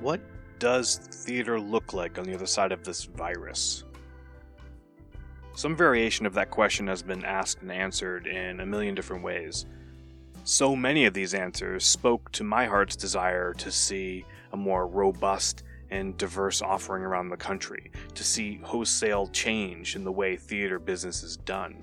What does theater look like on the other side of this virus? Some variation of that question has been asked and answered in a million different ways. So many of these answers spoke to my heart's desire to see a more robust and diverse offering around the country, to see wholesale change in the way theater business is done.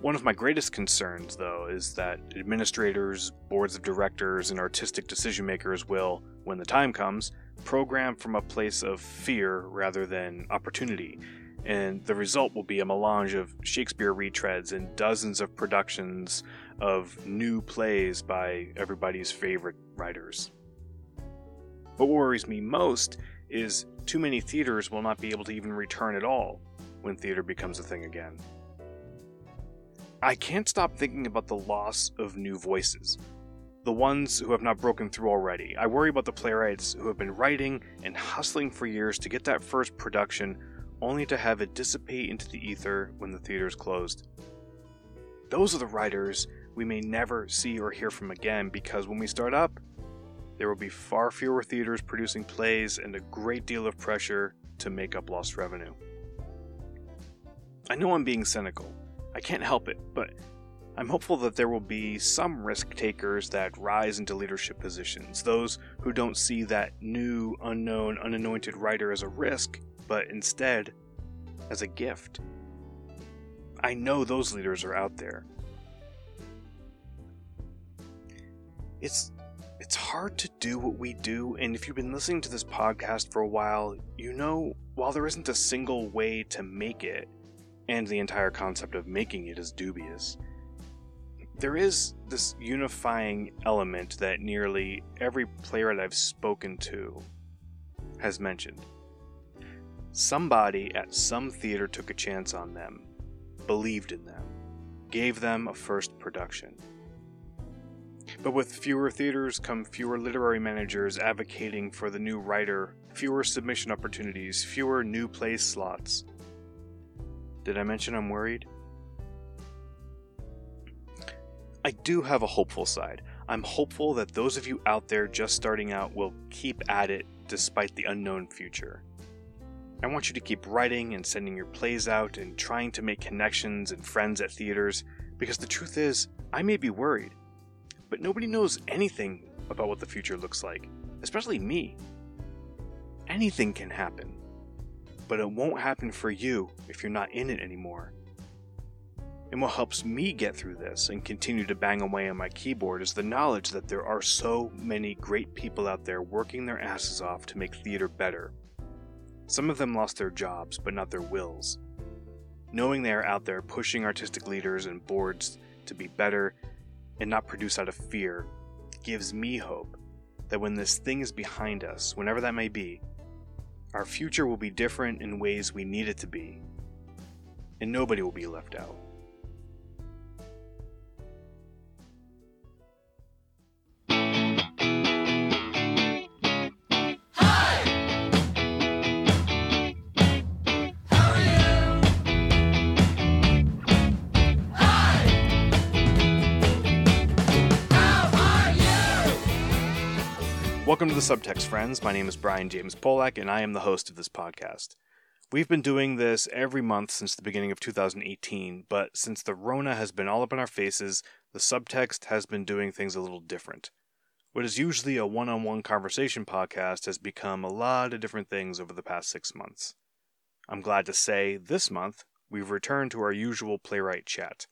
One of my greatest concerns, though, is that administrators, boards of directors, and artistic decision makers will, when the time comes, program from a place of fear rather than opportunity, and the result will be a melange of Shakespeare retreads and dozens of productions of new plays by everybody's favorite writers. What worries me most is too many theaters will not be able to even return at all when theater becomes a thing again. I can't stop thinking about the loss of new voices. The ones who have not broken through already. I worry about the playwrights who have been writing and hustling for years to get that first production only to have it dissipate into the ether when the theater's closed. Those are the writers we may never see or hear from again because when we start up, there will be far fewer theaters producing plays and a great deal of pressure to make up lost revenue. I know I'm being cynical. I can't help it, but I'm hopeful that there will be some risk takers that rise into leadership positions, those who don't see that new, unknown, unanointed writer as a risk, but instead as a gift. I know those leaders are out there. It's it's hard to do what we do, and if you've been listening to this podcast for a while, you know while there isn't a single way to make it, and the entire concept of making it is dubious, there is this unifying element that nearly every playwright I've spoken to has mentioned. Somebody at some theater took a chance on them, believed in them, gave them a first production. But with fewer theaters come fewer literary managers advocating for the new writer, fewer submission opportunities, fewer new play slots. Did I mention I'm worried? I do have a hopeful side. I'm hopeful that those of you out there just starting out will keep at it despite the unknown future. I want you to keep writing and sending your plays out and trying to make connections and friends at theaters because the truth is, I may be worried, but nobody knows anything about what the future looks like, especially me. Anything can happen, but it won't happen for you if you're not in it anymore. And what helps me get through this and continue to bang away on my keyboard is the knowledge that there are so many great people out there working their asses off to make theater better some of them lost their jobs, but not their wills. Knowing they are out there pushing artistic leaders and boards to be better and not produce out of fear gives me hope that when this thing is behind us, whenever that may be, our future will be different in ways we need it to be, and nobody will be left out. Welcome to the Subtext, friends. My name is Brian James Polak, and I am the host of this podcast. We've been doing this every month since the beginning of 2018, but since the Rona has been all up in our faces, the Subtext has been doing things a little different. What is usually a one on one conversation podcast has become a lot of different things over the past six months. I'm glad to say this month we've returned to our usual playwright chat.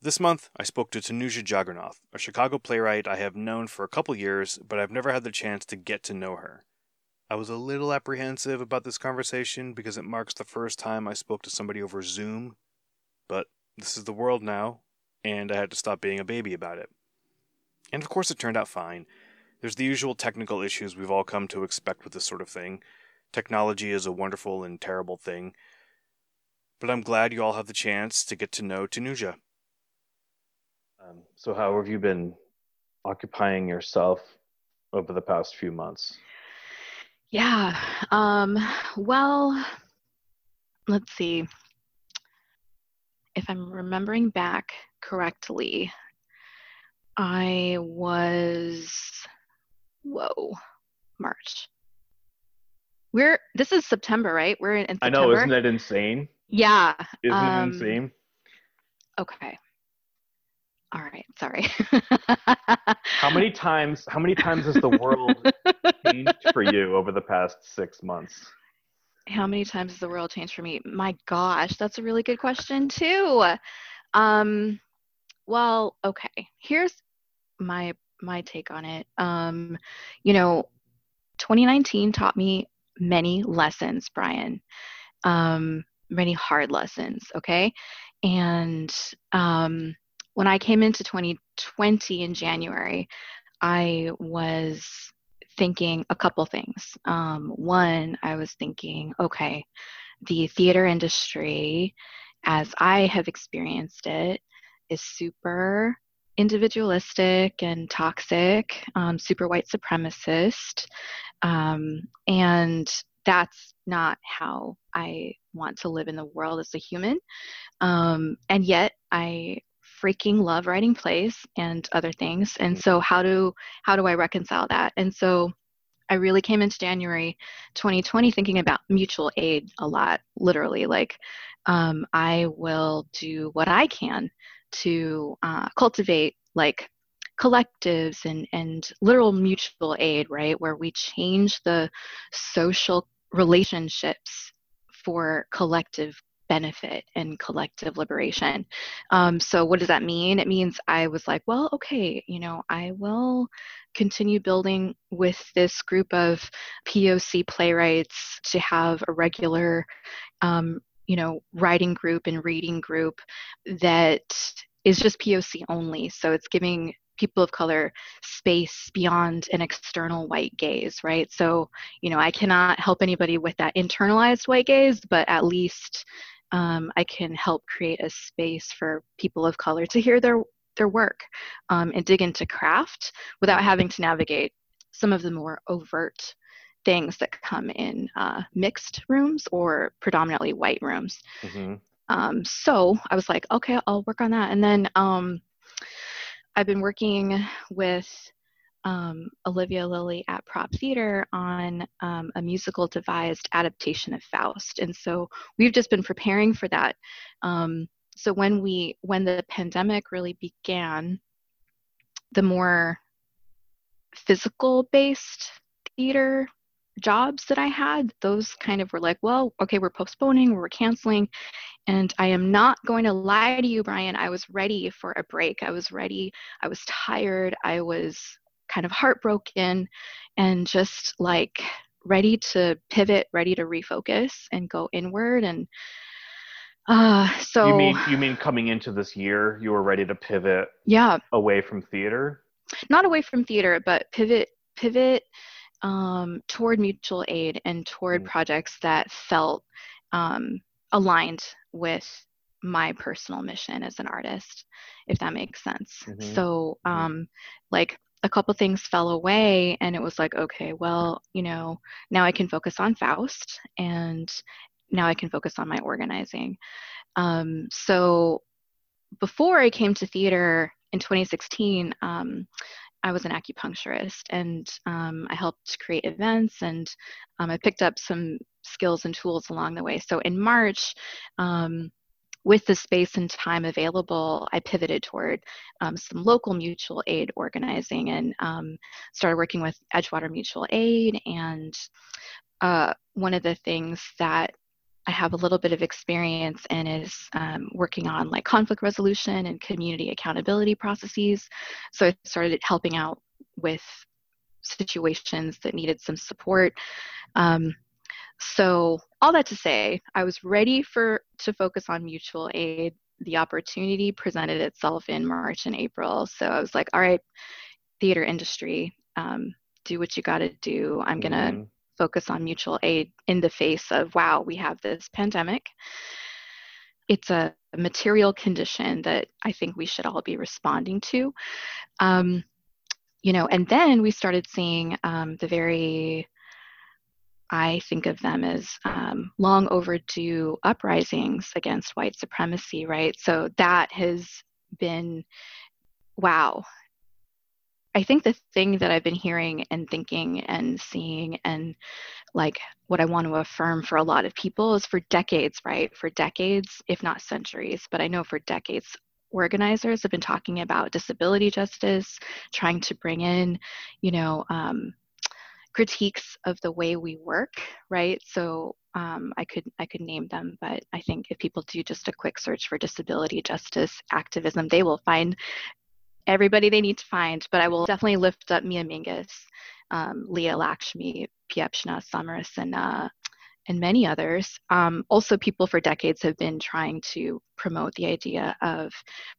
This month, I spoke to Tanuja Jagernauth, a Chicago playwright I have known for a couple years, but I've never had the chance to get to know her. I was a little apprehensive about this conversation because it marks the first time I spoke to somebody over Zoom, but this is the world now, and I had to stop being a baby about it. And of course, it turned out fine. There's the usual technical issues we've all come to expect with this sort of thing. Technology is a wonderful and terrible thing. But I'm glad you all have the chance to get to know Tanuja. Um, so, how have you been occupying yourself over the past few months? Yeah. Um, well, let's see. If I'm remembering back correctly, I was whoa, March. We're this is September, right? We're in September. I know, isn't that insane? Yeah. Isn't um, it insane? Okay. All right. Sorry. How many times? How many times has the world changed for you over the past six months? How many times has the world changed for me? My gosh, that's a really good question too. Um, well, okay. Here's my my take on it. Um, you know, 2019 taught me many lessons, Brian. Um, many hard lessons. Okay, and um, when I came into 2020 in January, I was thinking a couple things. Um, one, I was thinking, okay, the theater industry, as I have experienced it, is super individualistic and toxic, um, super white supremacist. Um, and that's not how I want to live in the world as a human. Um, and yet, I freaking love writing plays and other things. And so how do how do i reconcile that? And so i really came into january 2020 thinking about mutual aid a lot literally like um, i will do what i can to uh, cultivate like collectives and and literal mutual aid right where we change the social relationships for collective benefit and collective liberation. Um, so, what does that mean? It means I was like, well, okay, you know, I will continue building with this group of POC playwrights to have a regular, um, you know, writing group and reading group that is just POC only. So, it's giving people of color space beyond an external white gaze, right? So, you know, I cannot help anybody with that internalized white gaze, but at least um, I can help create a space for people of color to hear their their work um, and dig into craft without having to navigate some of the more overt things that come in uh, mixed rooms or predominantly white rooms. Mm-hmm. Um, so I was like, okay, I'll work on that. And then um, I've been working with um, Olivia Lilly at Prop Theater on um, a musical devised adaptation of Faust, and so we've just been preparing for that. Um, so when we when the pandemic really began, the more physical based theater jobs that I had, those kind of were like, well, okay, we're postponing, we're canceling. And I am not going to lie to you, Brian. I was ready for a break. I was ready. I was tired. I was kind of heartbroken and just like ready to pivot, ready to refocus and go inward. And uh, so you mean you mean coming into this year, you were ready to pivot? Yeah, away from theater. Not away from theater, but pivot pivot um, toward mutual aid and toward mm. projects that felt um, aligned with my personal mission as an artist, if that makes sense. Mm-hmm. So, mm-hmm. um, like a couple things fell away and it was like okay well you know now i can focus on faust and now i can focus on my organizing. Um, so before i came to theater in 2016 um, i was an acupuncturist and um, i helped create events and um, i picked up some skills and tools along the way. So in march um, with the space and time available, I pivoted toward um, some local mutual aid organizing and um, started working with Edgewater Mutual Aid. And uh, one of the things that I have a little bit of experience in is um, working on like conflict resolution and community accountability processes. So I started helping out with situations that needed some support. Um, so all that to say, I was ready for to focus on mutual aid. The opportunity presented itself in March and April. So I was like, all right, theater industry, um, do what you got to do. I'm going to mm-hmm. focus on mutual aid in the face of, wow, we have this pandemic. It's a material condition that I think we should all be responding to. Um, you know, and then we started seeing um, the very I think of them as um, long overdue uprisings against white supremacy, right? So that has been, wow. I think the thing that I've been hearing and thinking and seeing and like what I want to affirm for a lot of people is for decades, right? For decades, if not centuries, but I know for decades, organizers have been talking about disability justice, trying to bring in, you know, um, critiques of the way we work, right? So um, I could I could name them, but I think if people do just a quick search for disability justice activism, they will find everybody they need to find. But I will definitely lift up Mia Mingus, um, Leah Lakshmi, Piepzna Samaras, and many others. Um, also, people for decades have been trying to promote the idea of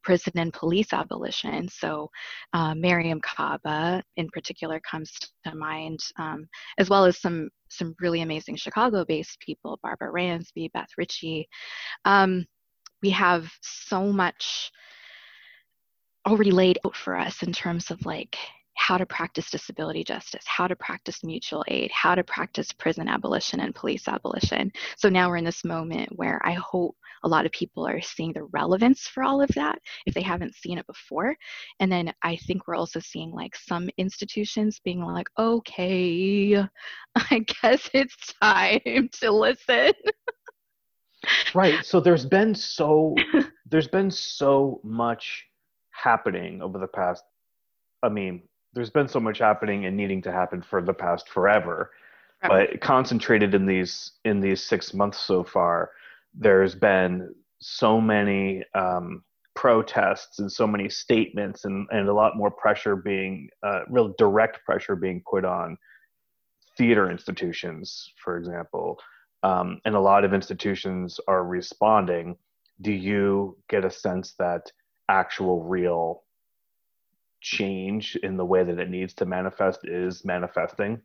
prison and police abolition. So, uh, Mariame Kaba, in particular, comes to mind, um, as well as some some really amazing Chicago-based people, Barbara Ransby, Beth Ritchie. Um, we have so much already laid out for us in terms of like how to practice disability justice, how to practice mutual aid, how to practice prison abolition and police abolition. So now we're in this moment where I hope a lot of people are seeing the relevance for all of that if they haven't seen it before. And then I think we're also seeing like some institutions being like, okay, I guess it's time to listen. right. So there's been so there's been so much happening over the past I mean, there's been so much happening and needing to happen for the past forever right. but concentrated in these in these six months so far there's been so many um, protests and so many statements and, and a lot more pressure being uh, real direct pressure being put on theater institutions for example um, and a lot of institutions are responding do you get a sense that actual real change in the way that it needs to manifest is manifesting?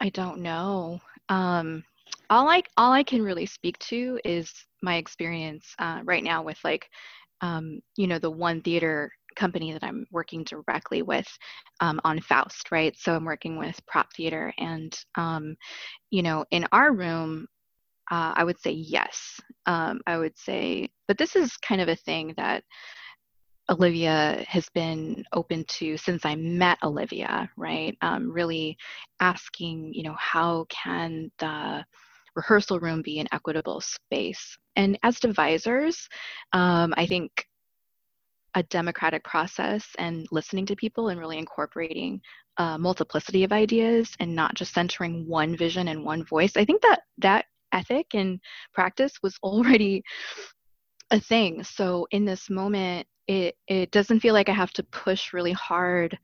I don't know. Um, all I all I can really speak to is my experience uh, right now with like, um, you know, the one theater company that I'm working directly with um, on Faust, right? So I'm working with Prop Theater, and um, you know, in our room, uh, I would say yes. Um, I would say, but this is kind of a thing that Olivia has been open to since I met Olivia, right? Um, really asking, you know, how can the rehearsal room be an equitable space? And as devisers, um, I think a democratic process and listening to people and really incorporating a multiplicity of ideas and not just centering one vision and one voice. I think that that ethic and practice was already a thing. So in this moment, it it doesn't feel like I have to push really hard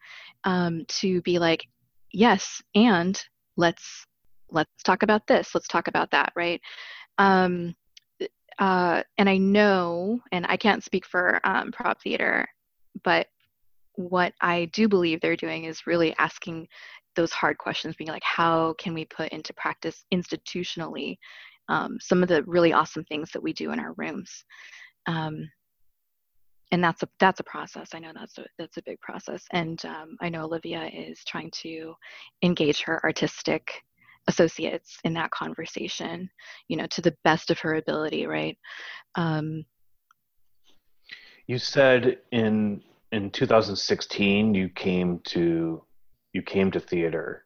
um, to be like, yes, and let's let's talk about this, let's talk about that, right? Um, uh, and I know, and I can't speak for um, prop theater, but what I do believe they're doing is really asking those hard questions, being like, how can we put into practice institutionally um, some of the really awesome things that we do in our rooms? Um, and that's a that's a process. I know that's a that's a big process, and um, I know Olivia is trying to engage her artistic associates in that conversation, you know, to the best of her ability, right? Um, you said in in 2016 you came to you came to theater.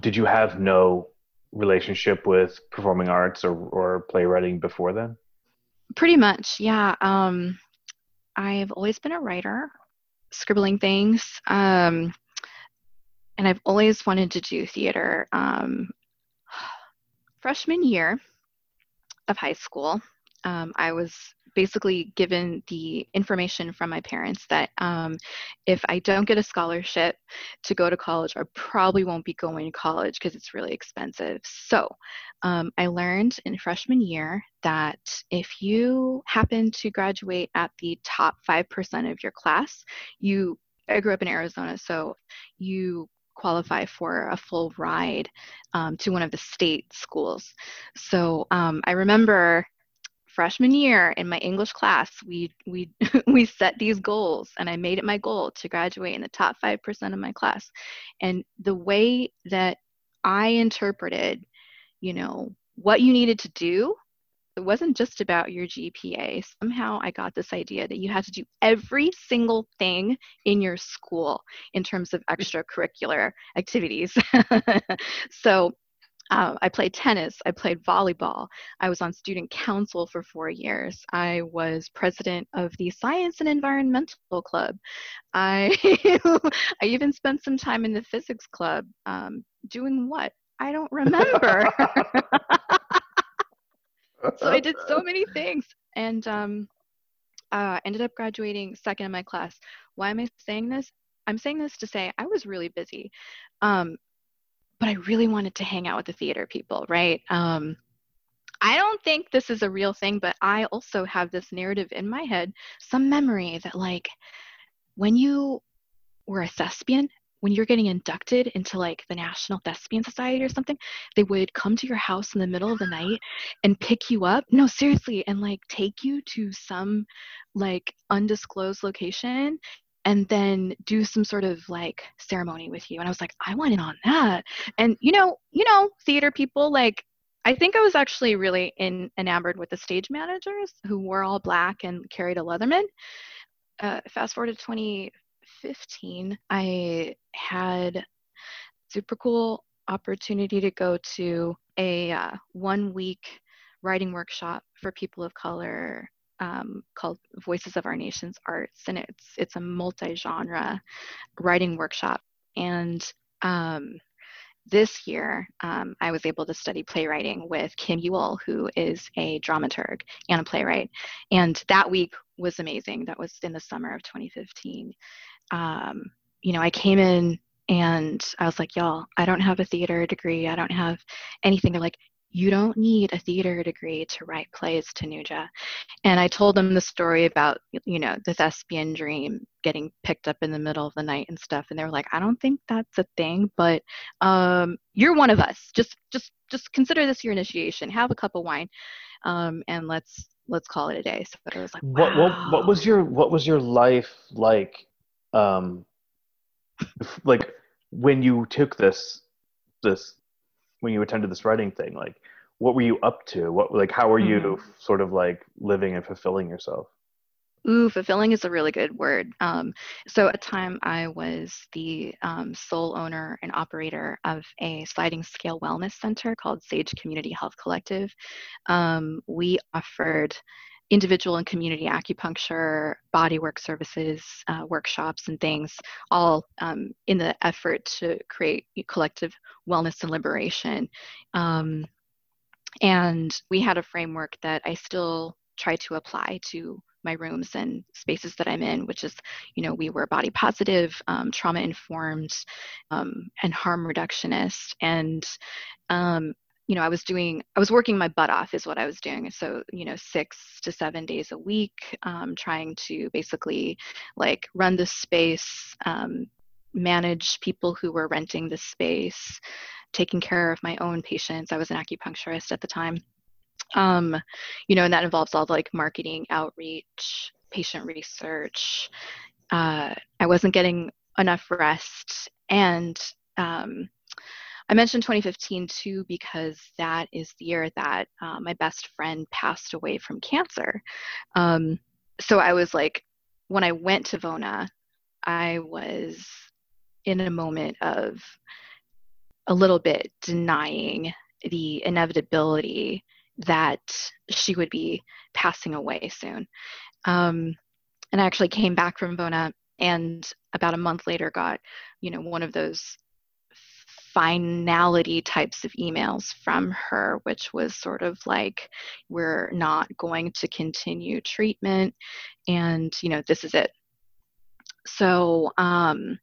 Did you have no relationship with performing arts or, or playwriting before then? Pretty much, yeah. Um, I've always been a writer, scribbling things. Um, and I've always wanted to do theater. Um, freshman year of high school, um, I was basically given the information from my parents that um, if I don't get a scholarship to go to college, I probably won't be going to college because it's really expensive. So um, I learned in freshman year that if you happen to graduate at the top 5% of your class, you I grew up in Arizona, so you qualify for a full ride um, to one of the state schools. So um, I remember freshman year in my English class, we we we set these goals, and I made it my goal to graduate in the top five percent of my class. And the way that I interpreted, you know, what you needed to do it wasn't just about your GPA. Somehow I got this idea that you had to do every single thing in your school in terms of extracurricular activities. so uh, I played tennis. I played volleyball. I was on student council for four years. I was president of the Science and Environmental Club. I I even spent some time in the physics club. Um, doing what? I don't remember. so I did so many things, and um, uh, ended up graduating second in my class. Why am I saying this? I'm saying this to say I was really busy. Um, but I really wanted to hang out with the theater people, right? Um, I don't think this is a real thing, but I also have this narrative in my head, some memory that, like, when you were a thespian, when you're getting inducted into like the National Thespian Society or something, they would come to your house in the middle of the night and pick you up. No, seriously, and like take you to some like undisclosed location and then do some sort of like ceremony with you and i was like i want in on that. And you know you know theater people like i think i was actually really in, enamored with the stage managers who were all black and carried a leatherman. Uh, fast forward to 2015 i had super cool opportunity to go to a uh, one week writing workshop for people of color um, called Voices of Our Nation's Arts, and it's it's a multi-genre writing workshop. And um, this year, um, I was able to study playwriting with Kim Euell, who is a dramaturg and a playwright. And that week was amazing. That was in the summer of 2015. Um, you know, I came in and I was like, y'all, I don't have a theater degree. I don't have anything. They're like, you don't need a theater degree to write plays Tanuja. And I told them the story about, you know, the thespian dream getting picked up in the middle of the night and stuff. And they were like, I don't think that's a thing, but um, you're one of us. Just, just, just consider this your initiation. Have a cup of wine, um, and let's let's call it a day. So it was like, wow. what, what, what was your what was your life like, um, like when you took this this when you attended this writing thing like what were you up to what like how were you mm-hmm. sort of like living and fulfilling yourself Ooh, fulfilling is a really good word. Um, so, at time, I was the um, sole owner and operator of a sliding scale wellness center called Sage Community Health Collective. Um, we offered individual and community acupuncture, bodywork services, uh, workshops, and things, all um, in the effort to create collective wellness and liberation. Um, and we had a framework that I still try to apply to my rooms and spaces that I'm in, which is, you know, we were body positive, um, trauma informed, um, and harm reductionist. And um, you know, I was doing, I was working my butt off, is what I was doing. So, you know, six to seven days a week, um, trying to basically like run the space, um, manage people who were renting the space, taking care of my own patients. I was an acupuncturist at the time. Um, you know, and that involves all the like marketing, outreach, patient research. Uh, I wasn't getting enough rest and um, I mentioned 2015 too because that is the year that uh, my best friend passed away from cancer. Um, so I was like, when I went to Vona, I was in a moment of a little bit denying the inevitability that she would be passing away soon. Um, and I actually came back from Vona and about a month later got, you know, one of those finality types of emails from her, which was sort of like, we're not going to continue treatment, and you know, this is it. So um,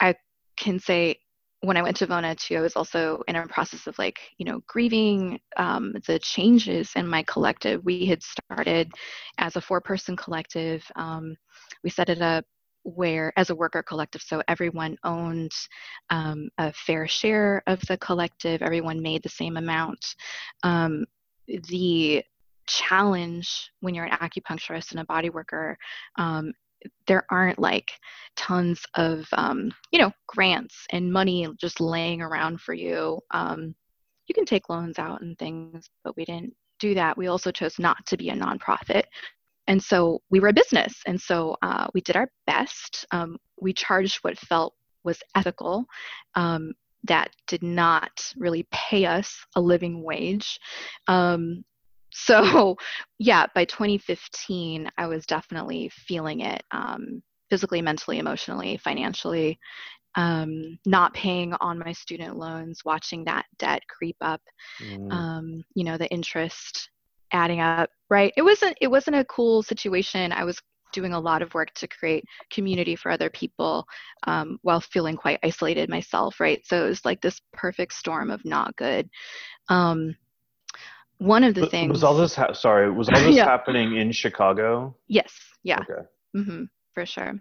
I can say when I went to Vona too, I was also in a process of like, you know, grieving um, the changes in my collective. We had started as a four person collective. Um, we set it up where as a worker collective so everyone owned um, a fair share of the collective everyone made the same amount um, the challenge when you're an acupuncturist and a body worker um, there aren't like tons of um, you know grants and money just laying around for you um, you can take loans out and things but we didn't do that, we also chose not to be a nonprofit. And so we were a business. And so uh, we did our best. Um, we charged what felt was ethical. Um, that did not really pay us a living wage. Um, so, yeah, by 2015, I was definitely feeling it um, physically, mentally, emotionally, financially. Um, not paying on my student loans, watching that debt creep up, mm. um, you know, the interest adding up, right? It wasn't it wasn't a cool situation. I was doing a lot of work to create community for other people um, while feeling quite isolated myself, right? So it was like this perfect storm of not good. Um, one of the things was all this. Ha- sorry, was all this yeah. happening in Chicago? Yes. Yeah. Okay. Mm-hmm, for sure.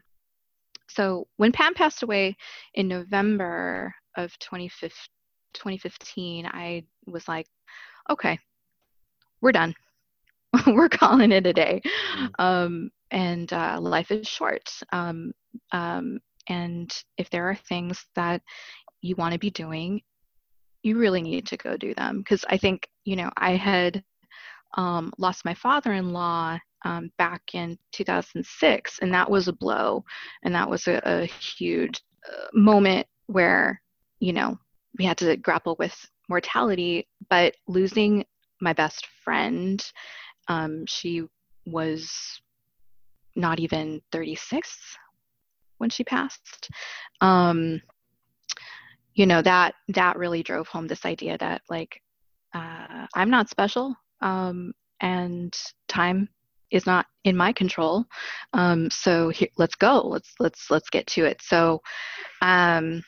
So when Pam passed away in November of 2015, I was like, okay, we're done. we're calling it a day. Mm-hmm. Um, and uh, life is short. Um, um, and if there are things that you want to be doing, you really need to go do them. Because I think, you know, I had um, lost my father in law um, back in 2006, and that was a blow. And that was a, a huge uh, moment where, you know, we had to grapple with mortality. But losing my best friend, um, she was not even 36 when she passed. Um, you know that that really drove home this idea that like uh, I'm not special um, and time is not in my control. Um, so here, let's go. Let's let's let's get to it. So, um,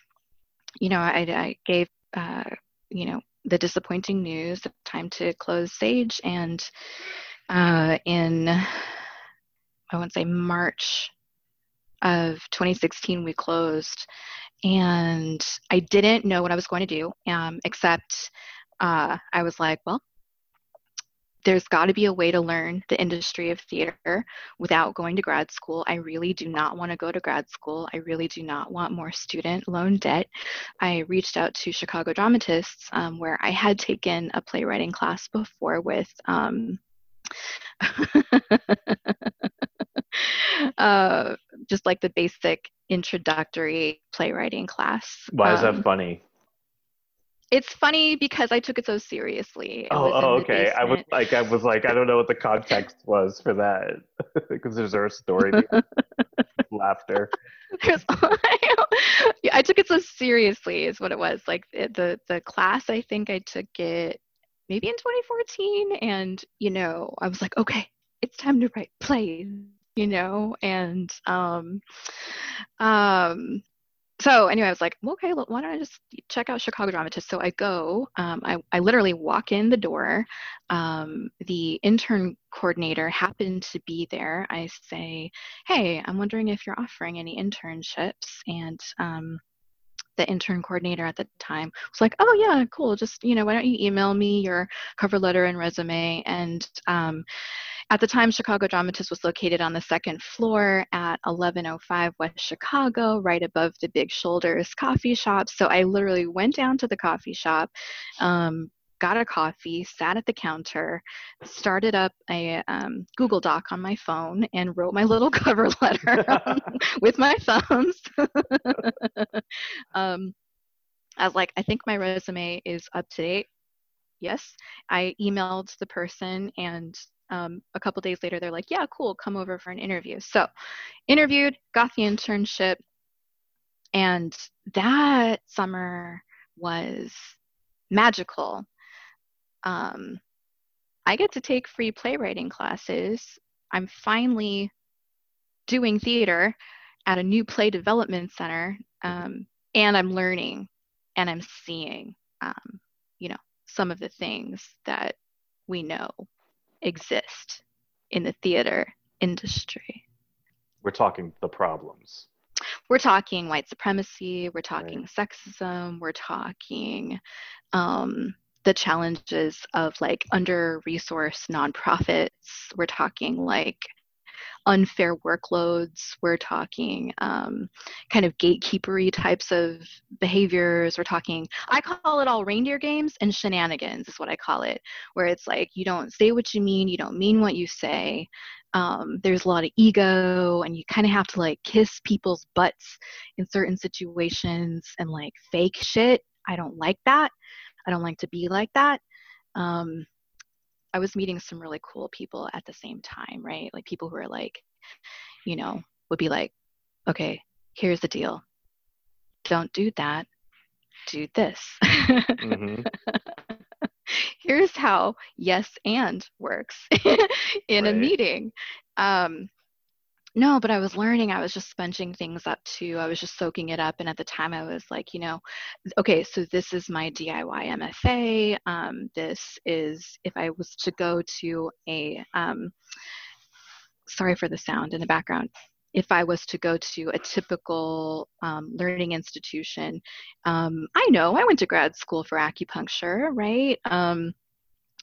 you know, I, I gave uh, you know the disappointing news, time to close Sage, and uh, in I want to say March of 2016 we closed. And I didn't know what I was going to do um, except uh, I was like well there's got to be a way to learn the industry of theater without going to grad school. I really do not want to go to grad school. I really do not want more student loan debt. I reached out to Chicago Dramatists, um, where I had taken a playwriting class before with um, uh, just like the basic introductory playwriting class. Why is um, that funny? It's funny because I took it so seriously. It oh, oh okay. I was like, I was like, I don't know what the context was for that because there's there a story. Laughter. I took it so seriously, is what it was. Like the the class, I think I took it maybe in 2014, and you know, I was like, okay, it's time to write plays you know and um um so anyway i was like okay why don't i just check out chicago dramatists so i go um, I, I literally walk in the door um, the intern coordinator happened to be there i say hey i'm wondering if you're offering any internships and um, the intern coordinator at the time was like, "Oh yeah, cool. Just you know, why don't you email me your cover letter and resume?" And um, at the time, Chicago Dramatist was located on the second floor at 1105 West Chicago, right above the Big Shoulders coffee shop. So I literally went down to the coffee shop, um, got a coffee, sat at the counter, started up a um, Google Doc on my phone, and wrote my little cover letter with my thumbs. um, I was like, I think my resume is up to date. Yes. I emailed the person and um, a couple days later, they're like, yeah, cool, come over for an interview. So, interviewed, got the internship, and that summer was magical. Um, I get to take free playwriting classes. I'm finally doing theater at a new play development center, um, and I'm learning and I'm seeing, um, you know, some of the things that we know exist in the theater industry. We're talking the problems. We're talking white supremacy, we're talking right. sexism, we're talking um, the challenges of like under resourced nonprofits, we're talking like unfair workloads. We're talking um, kind of gatekeepery types of behaviors. We're talking, I call it all reindeer games and shenanigans, is what I call it, where it's like you don't say what you mean, you don't mean what you say. Um, there's a lot of ego, and you kind of have to like kiss people's butts in certain situations and like fake shit. I don't like that. I don't like to be like that. Um, I was meeting some really cool people at the same time, right? Like people who are like, you know, would be like, okay, here's the deal. Don't do that. Do this. Mm-hmm. here's how yes and works in right. a meeting. Um, no, but I was learning. I was just sponging things up too. I was just soaking it up. And at the time, I was like, you know, okay, so this is my DIY MFA. Um, this is if I was to go to a, um, sorry for the sound in the background. If I was to go to a typical um, learning institution, um, I know I went to grad school for acupuncture, right? Um,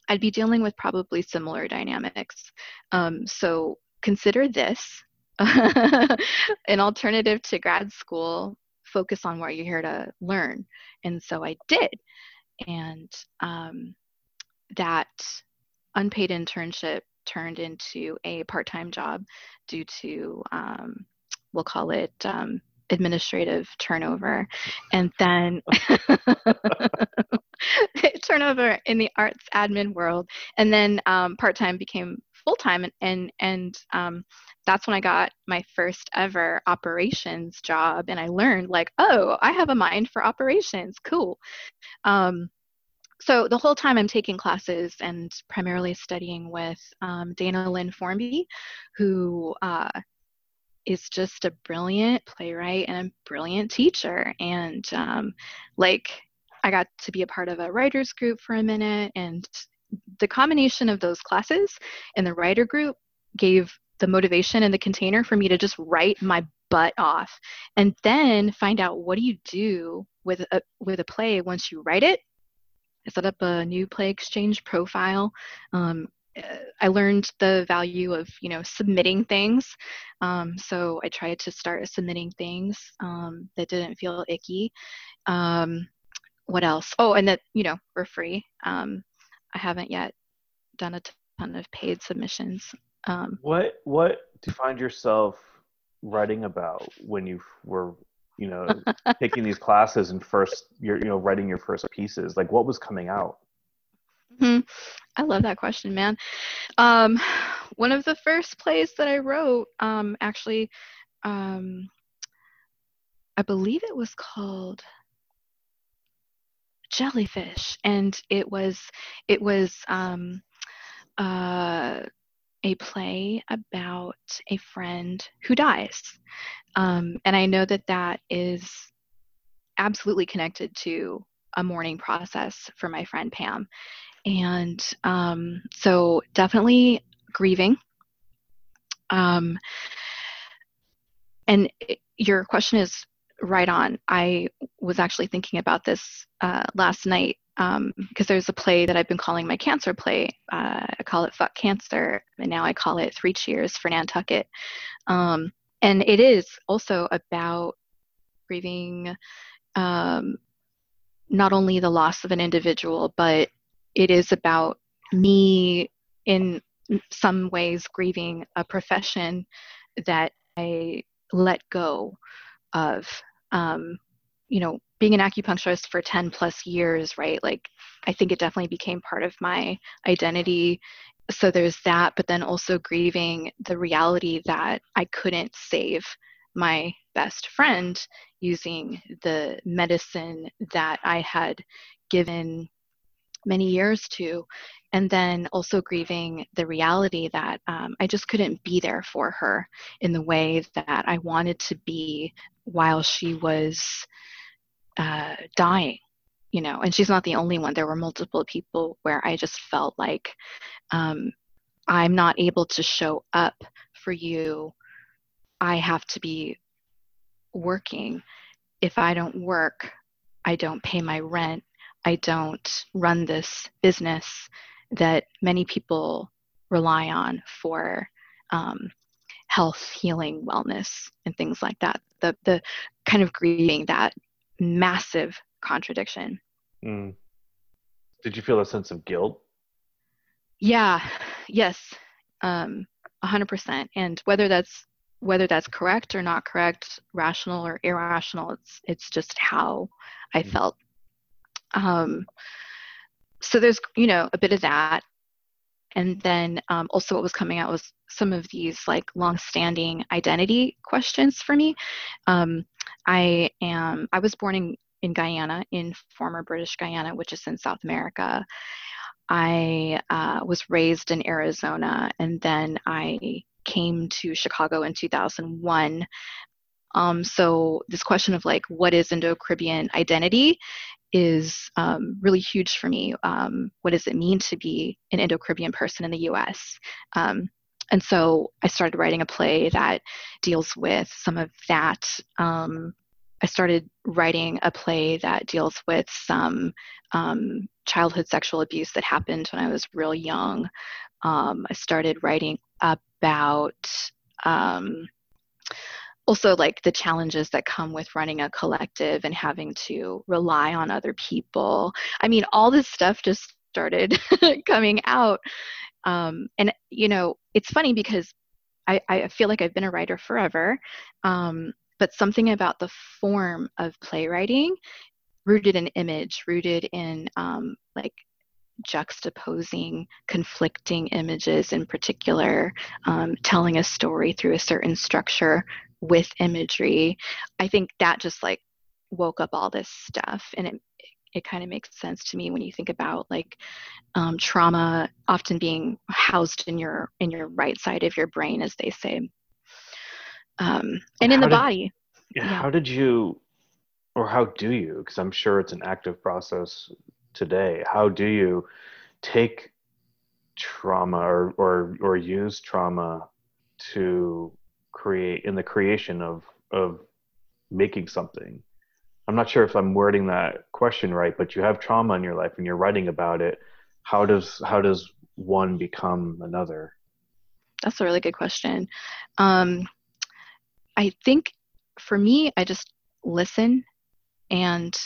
I'd be dealing with probably similar dynamics. Um, so consider this an alternative to grad school, focus on what you're here to learn. And so I did. And um, that unpaid internship turned into a part time job due to, um, we'll call it um, administrative turnover. And then turnover in the arts admin world. And then um, part time became full time and and, and um, that's when I got my first ever operations job and I learned like oh I have a mind for operations. Cool. Um, so the whole time I'm taking classes and primarily studying with um, Dana Lynn Formby who uh, is just a brilliant playwright and a brilliant teacher. And um, like I got to be a part of a writers group for a minute and the combination of those classes and the writer group gave the motivation and the container for me to just write my butt off and then find out what do you do with a with a play once you write it. I set up a new play exchange profile. Um, I learned the value of you know submitting things. Um, so I tried to start submitting things um, that didn't feel icky. Um, what else? Oh and that you know were free. Um, I haven't yet done a ton of paid submissions. Um, what what do you find yourself writing about when you were you know taking these classes and first you're you know writing your first pieces? Like what was coming out? Mm-hmm. I love that question, man. Um, one of the first plays that I wrote, um, actually, um, I believe it was called jellyfish, and it was it was um, uh, a play about a friend who dies, um, and I know that that is absolutely connected to a mourning process for my friend Pam, and um, so definitely grieving. Um, and your question is right on. I was actually thinking about this uh, last night because um, there's a play that I've been calling my cancer play. Uh, I call it Fuck Cancer, and now I call it Three Cheers for Nantucket. Um, and it is also about grieving um, not only the loss of an individual, but it is about me in some ways grieving a profession that I let go of um, you know, being an acupuncturist for 10 plus years, right? Like, I think it definitely became part of my identity. So there's that, but then also grieving the reality that I couldn't save my best friend using the medicine that I had given many years to. And then also grieving the reality that um, I just couldn't be there for her in the way that I wanted to be while she was uh, dying you know and she's not the only one. There were multiple people where i just felt like um, i'm not able to show up for you. I have to be working. If i don't work i don't pay my rent. I don't run this business that many people rely on for um, health, healing, wellness, and things like that. The the kind of grieving that massive contradiction. Mm. Did you feel a sense of guilt? Yeah. Yes. Um, 100%. And whether that's whether that's correct or not correct, rational or irrational, it's it's just how I mm. felt. Um, so there's you know a bit of that, and then um, also what was coming out was some of these like long-standing identity questions for me. Um, I am I was born in in Guyana, in former British Guiana, which is in South America. I uh, was raised in Arizona, and then I came to Chicago in 2001. Um, so this question of like what is Indo-Caribbean identity is um, really huge for me. Um, what does it mean to be an Indo-Caribbean person in the U.S.? Um, and so I started writing a play that deals with some of that. Um, I started writing a play that deals with some um, childhood sexual abuse that happened when I was real young. Um, I started writing about also like the challenges that come with running a collective and having to rely on other people. I mean, all this stuff just started coming out. Um, and, you know, it's funny because I, I, feel like I've been a writer forever, um, but something about the form of playwriting rooted in image, rooted in um, like juxtaposing conflicting images in particular, um, telling a story through a certain structure with imagery. I think that just like woke up all this stuff and it it kind of makes sense to me when you think about like um, trauma often being housed in your in your right side of your brain as they say um, and in how the did, body yeah, yeah, how did you or how do you because i'm sure it's an active process today how do you take trauma or or, or use trauma to create in the creation of of making something i'm not sure if i'm wording that question right but you have trauma in your life and you're writing about it how does how does one become another that's a really good question um, i think for me i just listen and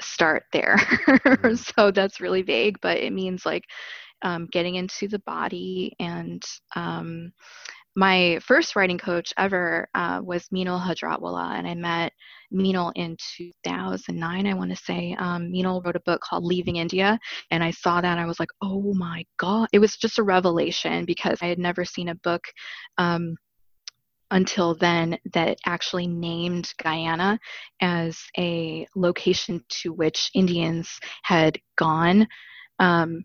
start there. Mm-hmm. so that's really vague, but it means like um, getting into the body. And um, my first writing coach ever uh, was Minal Hajratwala, and I met Minal in 2009, I want to say. Um, Minal wrote a book called Leaving India, and I saw that and I was like, oh my God. It was just a revelation because I had never seen a book um, until then that actually named Guyana as a location to which Indians had gone. Um.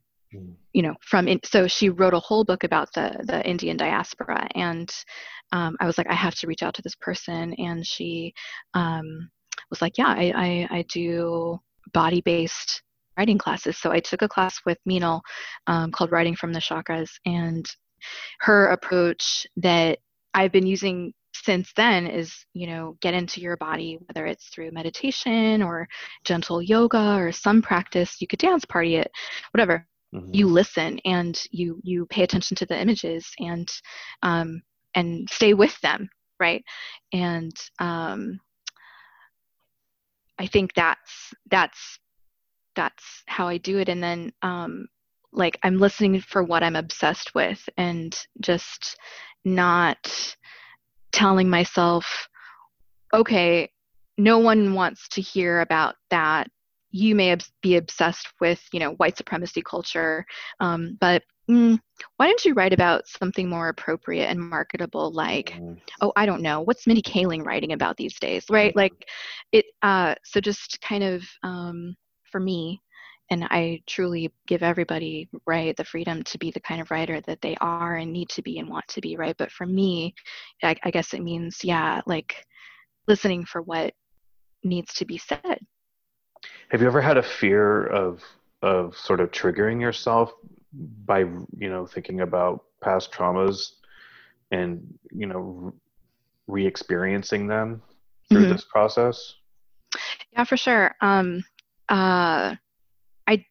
You know, from in, so she wrote a whole book about the the Indian diaspora, and um, I was like, I have to reach out to this person, and she um, was like, Yeah, I, I, I do body based writing classes. So I took a class with Minal um, called Writing from the Chakras, and her approach that I've been using since then is you know get into your body whether it's through meditation or gentle yoga or some practice. You could dance party it whatever mm-hmm. you listen and you you pay attention to the images and um and stay with them right and um i think that's that's that's how i do it and then um like i'm listening for what i'm obsessed with and just not telling myself, okay, no one wants to hear about that. You may be obsessed with, you know, white supremacy culture, um, but mm, why don't you write about something more appropriate and marketable, like, mm. oh, I don't know, what's Mindy Kaling writing about these days, right? Like, it. Uh, so just kind of um, for me, and I truly give everybody right the freedom to be the kind of writer that they are and need to be and want to be right. But for me, I, I guess it means yeah, like listening for what needs to be said. Have you ever had a fear of of sort of triggering yourself by you know thinking about past traumas and you know re-experiencing them through mm-hmm. this process? Yeah, for sure. Um, uh, I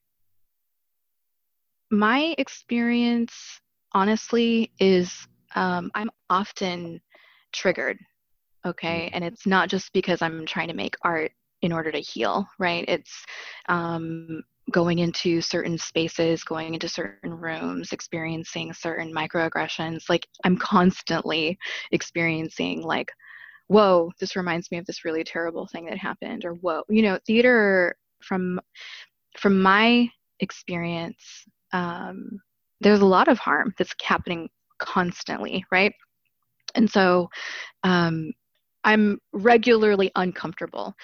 my experience, honestly, is um, I'm often triggered. Okay. And it's not just because I'm trying to make art in order to heal, right? It's um, going into certain spaces, going into certain rooms, experiencing certain microaggressions. Like I'm constantly experiencing like, whoa, this reminds me of this really terrible thing that happened, or whoa, you know, theater from from my experience, um, there's a lot of harm that's happening constantly, right? And so um, I'm regularly uncomfortable.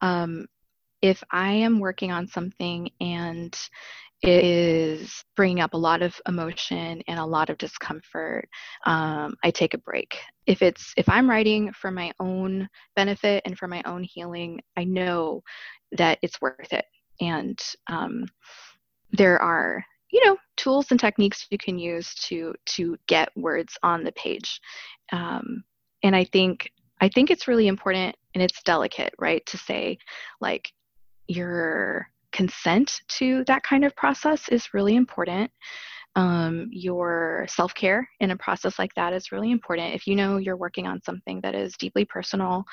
Um, if I am working on something and it is bringing up a lot of emotion and a lot of discomfort, um, I take a break. If it's if I'm writing for my own benefit and for my own healing, I know that it's worth it. And um, there are you know tools and techniques you can use to to get words on the page um, and i think i think it's really important and it's delicate right to say like your consent to that kind of process is really important um, your self care in a process like that is really important. If you know you're working on something that is deeply personal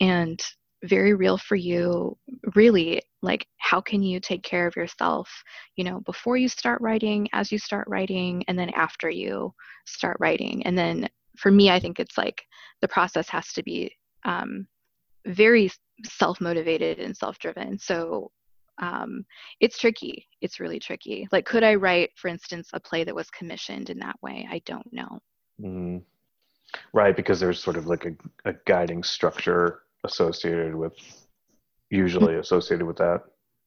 and very real for you really like how can you take care of yourself you know before you start writing as you start writing and then after you start writing and then for me i think it's like the process has to be um, very self-motivated and self-driven. So um, it's tricky. It's really tricky. Like could i write for instance a play that was commissioned in that way? I don't know. Mm. right because there's sort of like a, a guiding structure associated with usually associated with that.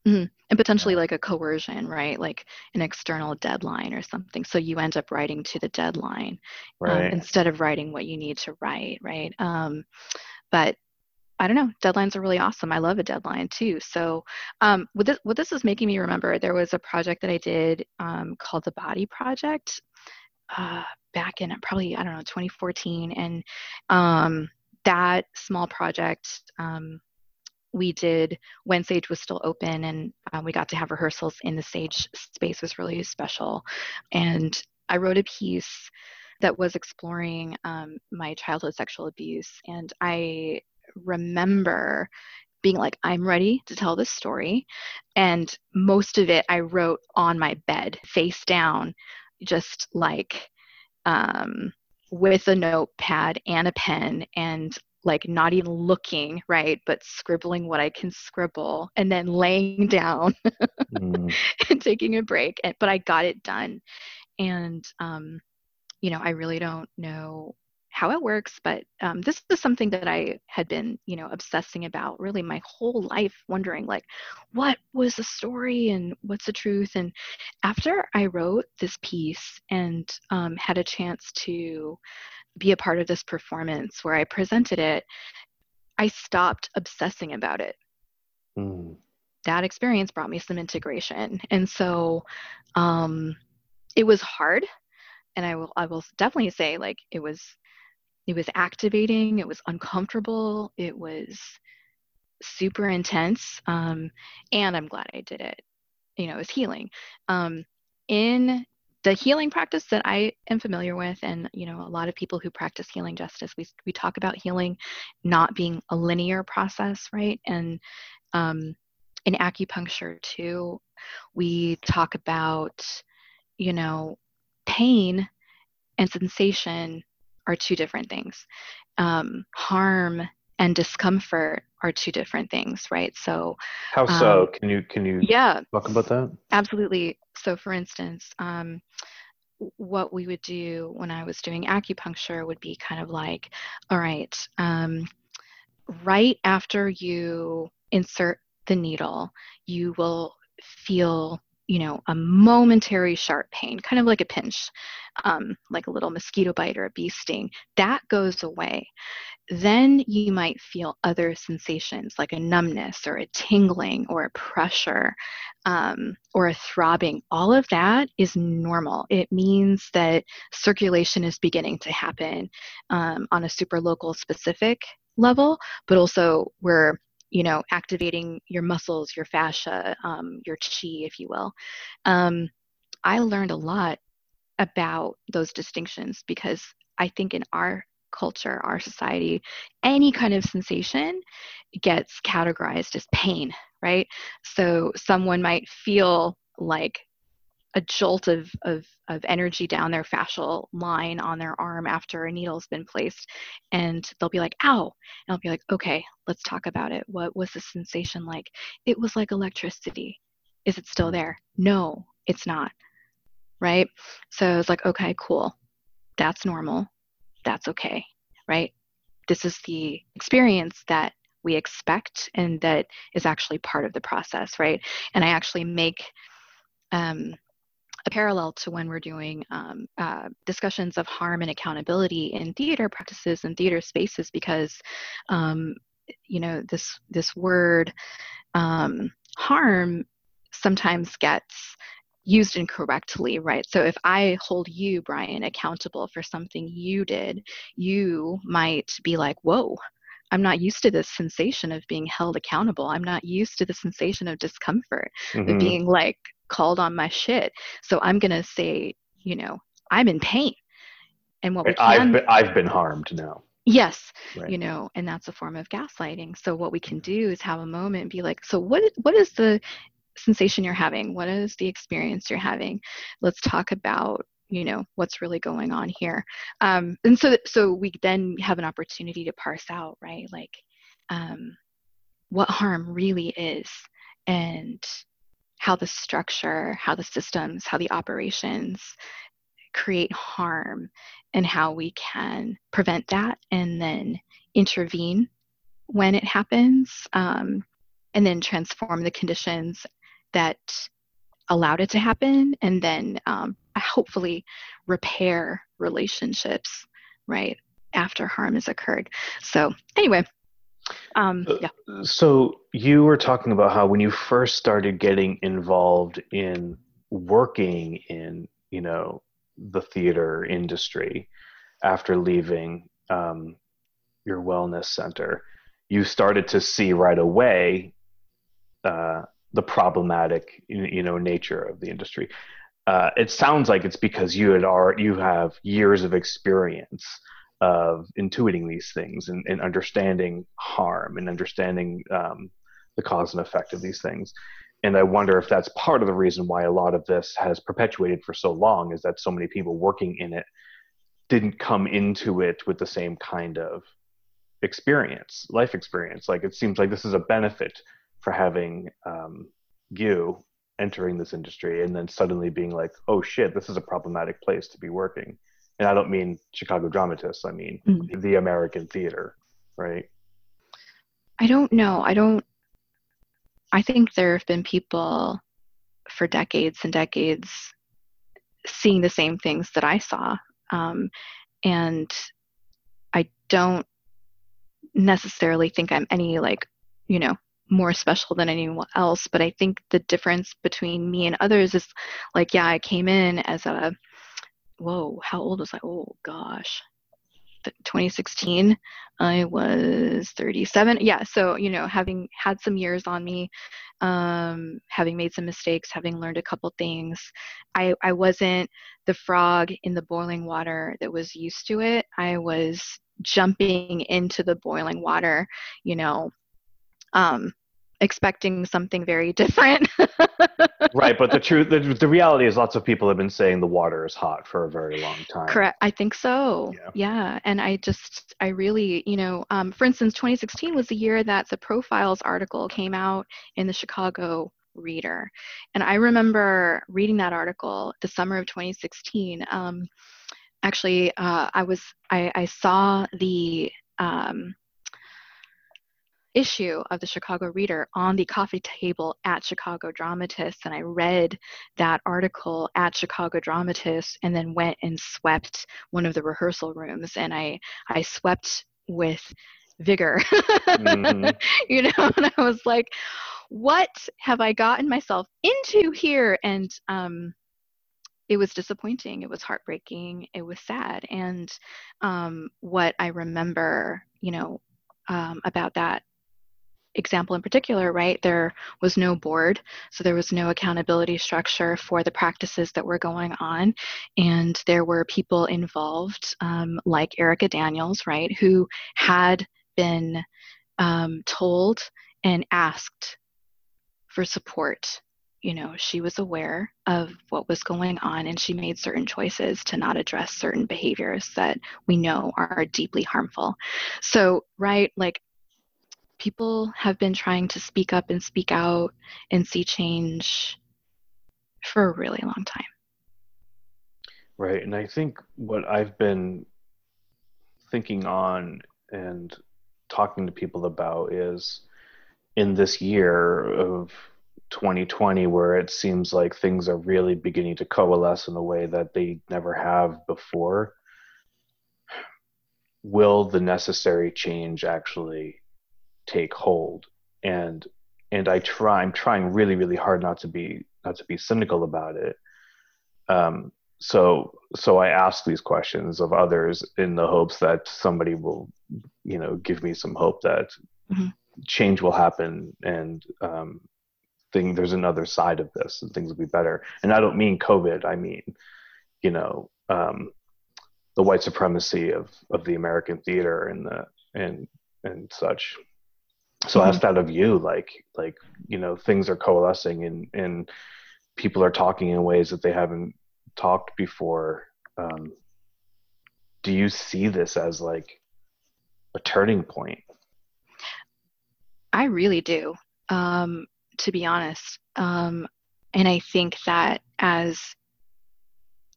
Mm-hmm. and potentially like a coercion right? Like an external deadline or something. So you end up writing to the deadline um, right. um, instead of writing what you need to write right? Um, but I don't know. Deadlines are really awesome. I love a deadline too. So, um, what this what this is making me remember, there was a project that I did um, called the Body Project uh, back in probably I don't know 2014, and um, that small project um, we did when Sage was still open, and um, we got to have rehearsals in the Sage space was really special. And I wrote a piece that was exploring um, my childhood sexual abuse, and I remember being like, I'm ready to tell this story. And most of it I wrote on my bed, face down, just like um, with a notepad and a pen and like not even looking right but scribbling what i can scribble and then laying down mm. and taking a break and, but i got it done and um, you know i really don't know how it works but um, this is something that i had been you know obsessing about really my whole life wondering like what was the story and what's the truth? And after i wrote this piece and um, had a chance to be a part of this performance where i presented it i stopped obsessing about it. Mm. that experience brought me some integration. And so um, it was hard and I will I will definitely say like it was it was activating it was uncomfortable it was super intense um, and i'm glad i did it. You know it was healing. Um, in the healing practice that i am familiar with and you know a lot of people who practice healing justice we, we talk about healing not being a linear process right? And um, in acupuncture too we talk about you know pain and sensation are two different things. Um, harm and discomfort are two different things, right? So how so? Um, can you can you yeah talk about that? Absolutely. So for instance, um, what we would do when I was doing acupuncture would be kind of like, all right, um, right after you insert the needle, you will feel you know, a momentary sharp pain, kind of like a pinch, um, like a little mosquito bite or a bee sting, that goes away. Then you might feel other sensations like a numbness or a tingling or a pressure um, or a throbbing. All of that is normal. It means that circulation is beginning to happen um, on a super local specific level, but also we're you know, activating your muscles, your fascia, um, your chi, if you will. Um, I learned a lot about those distinctions because I think in our culture, our society, any kind of sensation gets categorized as pain, right? So someone might feel like a jolt of, of, of energy down their fascial line on their arm after a needle's been placed and they'll be like ow! And i'll be like okay let's talk about it. What was the sensation like? It was like electricity. Is it still there? No it's not. Right? So it's like okay cool. That's normal. That's okay. Right? This is the experience that we expect and that is actually part of the process right? And i actually make um, a parallel to when we're doing um, uh, discussions of harm and accountability in theater practices and theater spaces because um, you know this this word um, harm sometimes gets used incorrectly, right? So if I hold you, Brian, accountable for something you did, you might be like, whoa, I'm not used to this sensation of being held accountable. I'm not used to the sensation of discomfort, mm-hmm. of being like called on my shit. So I'm gonna say, you know, I'm in pain. And what we can, I've been, I've been harmed now. Yes, right. you know, and that's a form of gaslighting. So what we can do is have a moment and be like, so what what is the sensation you're having? What is the experience you're having? Let's talk about you know what's really going on here. Um, and so so we then have an opportunity to parse out right like um, what harm really is and how the structure, how the systems, how the operations create harm and how we can prevent that and then intervene when it happens um, and then transform the conditions that allowed it to happen and then um, hopefully repair relationships right after harm has occurred so anyway um, uh, yeah. So you were talking about how when you first started getting involved in working in, you know, the theater industry after leaving um, your wellness center, you started to see right away uh, the problematic, you know, nature of the industry. Uh, it sounds like it's because you had already you have years of experience of intuiting these things and, and understanding harm and understanding um, the cause and effect of these things. And I wonder if that's part of the reason why a lot of this has perpetuated for so long is that so many people working in it didn't come into it with the same kind of experience, life experience. Like it seems like this is a benefit for having um, you entering this industry and then suddenly being like, oh shit, this is a problematic place to be working and I don't mean Chicago dramatists. I mean mm-hmm. the American theater, right? I don't know. I don't. I think there have been people for decades and decades seeing the same things that I saw, um, and I don't necessarily think I'm any like you know more special than anyone else but i think the difference between me and others is like yeah i came in as a whoa, how old was I? Oh gosh. 2016 i was 37 yeah so you know having had some years on me um, having made some mistakes having learned a couple things i i wasn't the frog in the boiling water that was used to it i was jumping into the boiling water you know um, expecting something very different. right, but the truth, the, the reality is, lots of people have been saying the water is hot for a very long time. Correct. I think so. Yeah. yeah. And I just, I really, you know, um, for instance, 2016 was the year that the profiles article came out in the Chicago Reader, and I remember reading that article the summer of 2016. Um, actually, uh, I was, I, I saw the um, issue of the Chicago Reader on the coffee table at Chicago Dramatists, and I read that article at Chicago Dramatists, and then went and swept one of the rehearsal rooms, and I I swept with vigor, mm-hmm. you know, and I was like, what have I gotten myself into here? And um, it was disappointing it was heartbreaking it was sad and um, what i remember you know um, about that example in particular, right, there was no board, so there was no accountability structure for the practices that were going on. And there were people involved, um, like Erica Daniels, right, who had been um, told and asked for support. You know, she was aware of what was going on and she made certain choices to not address certain behaviors that we know are deeply harmful. So, right, like people have been trying to speak up and speak out and see change for a really long time. Right. And I think what I've been thinking on and talking to people about is in this year of 2020 where it seems like things are really beginning to coalesce in a way that they never have before will the necessary change actually take hold. And and i try i'm trying really really hard not to be not to be cynical about it. Um, so so i ask these questions of others in the hopes that somebody will you know give me some hope that mm-hmm. change will happen and um, thing there's another side of this and things will be better. And i don't mean covid i mean you know um, the white supremacy of of the american theater and the and and such so mm-hmm. of you like like you know things are coalescing and and people are talking in ways that they haven't talked before. Um, do you see this as like a turning point? I really do um, to be honest. Um, and i think that as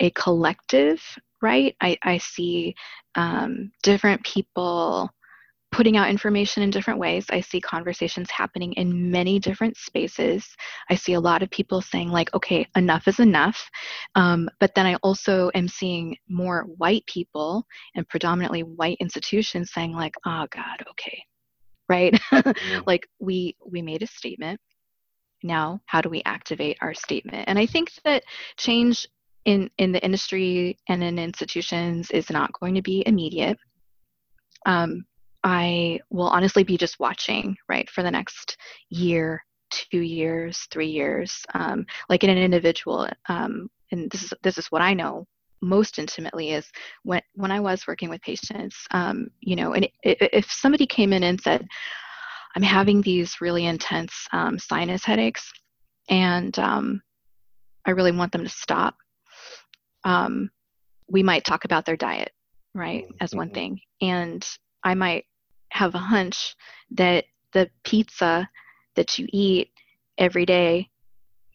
a collective right i, I see um, different people putting out information in different ways. I see conversations happening in many different spaces. I see a lot of people saying, like, okay, enough is enough. Um, but then I also am seeing more white people and predominantly white institutions saying, like, oh, God, okay. Right? mm-hmm. like, we we made a statement. Now, how do we activate our statement? And I think that change in, in the industry and in institutions is not going to be immediate. Um, I will honestly be just watching, right, for the next year, two years, three years. Um, like in an individual, um, and this is this is what I know most intimately is when when I was working with patients. Um, you know, and if somebody came in and said, "I'm having these really intense um, sinus headaches," and um, I really want them to stop, um, we might talk about their diet, right, as one mm-hmm. thing, and I might have a hunch that the pizza that you eat every day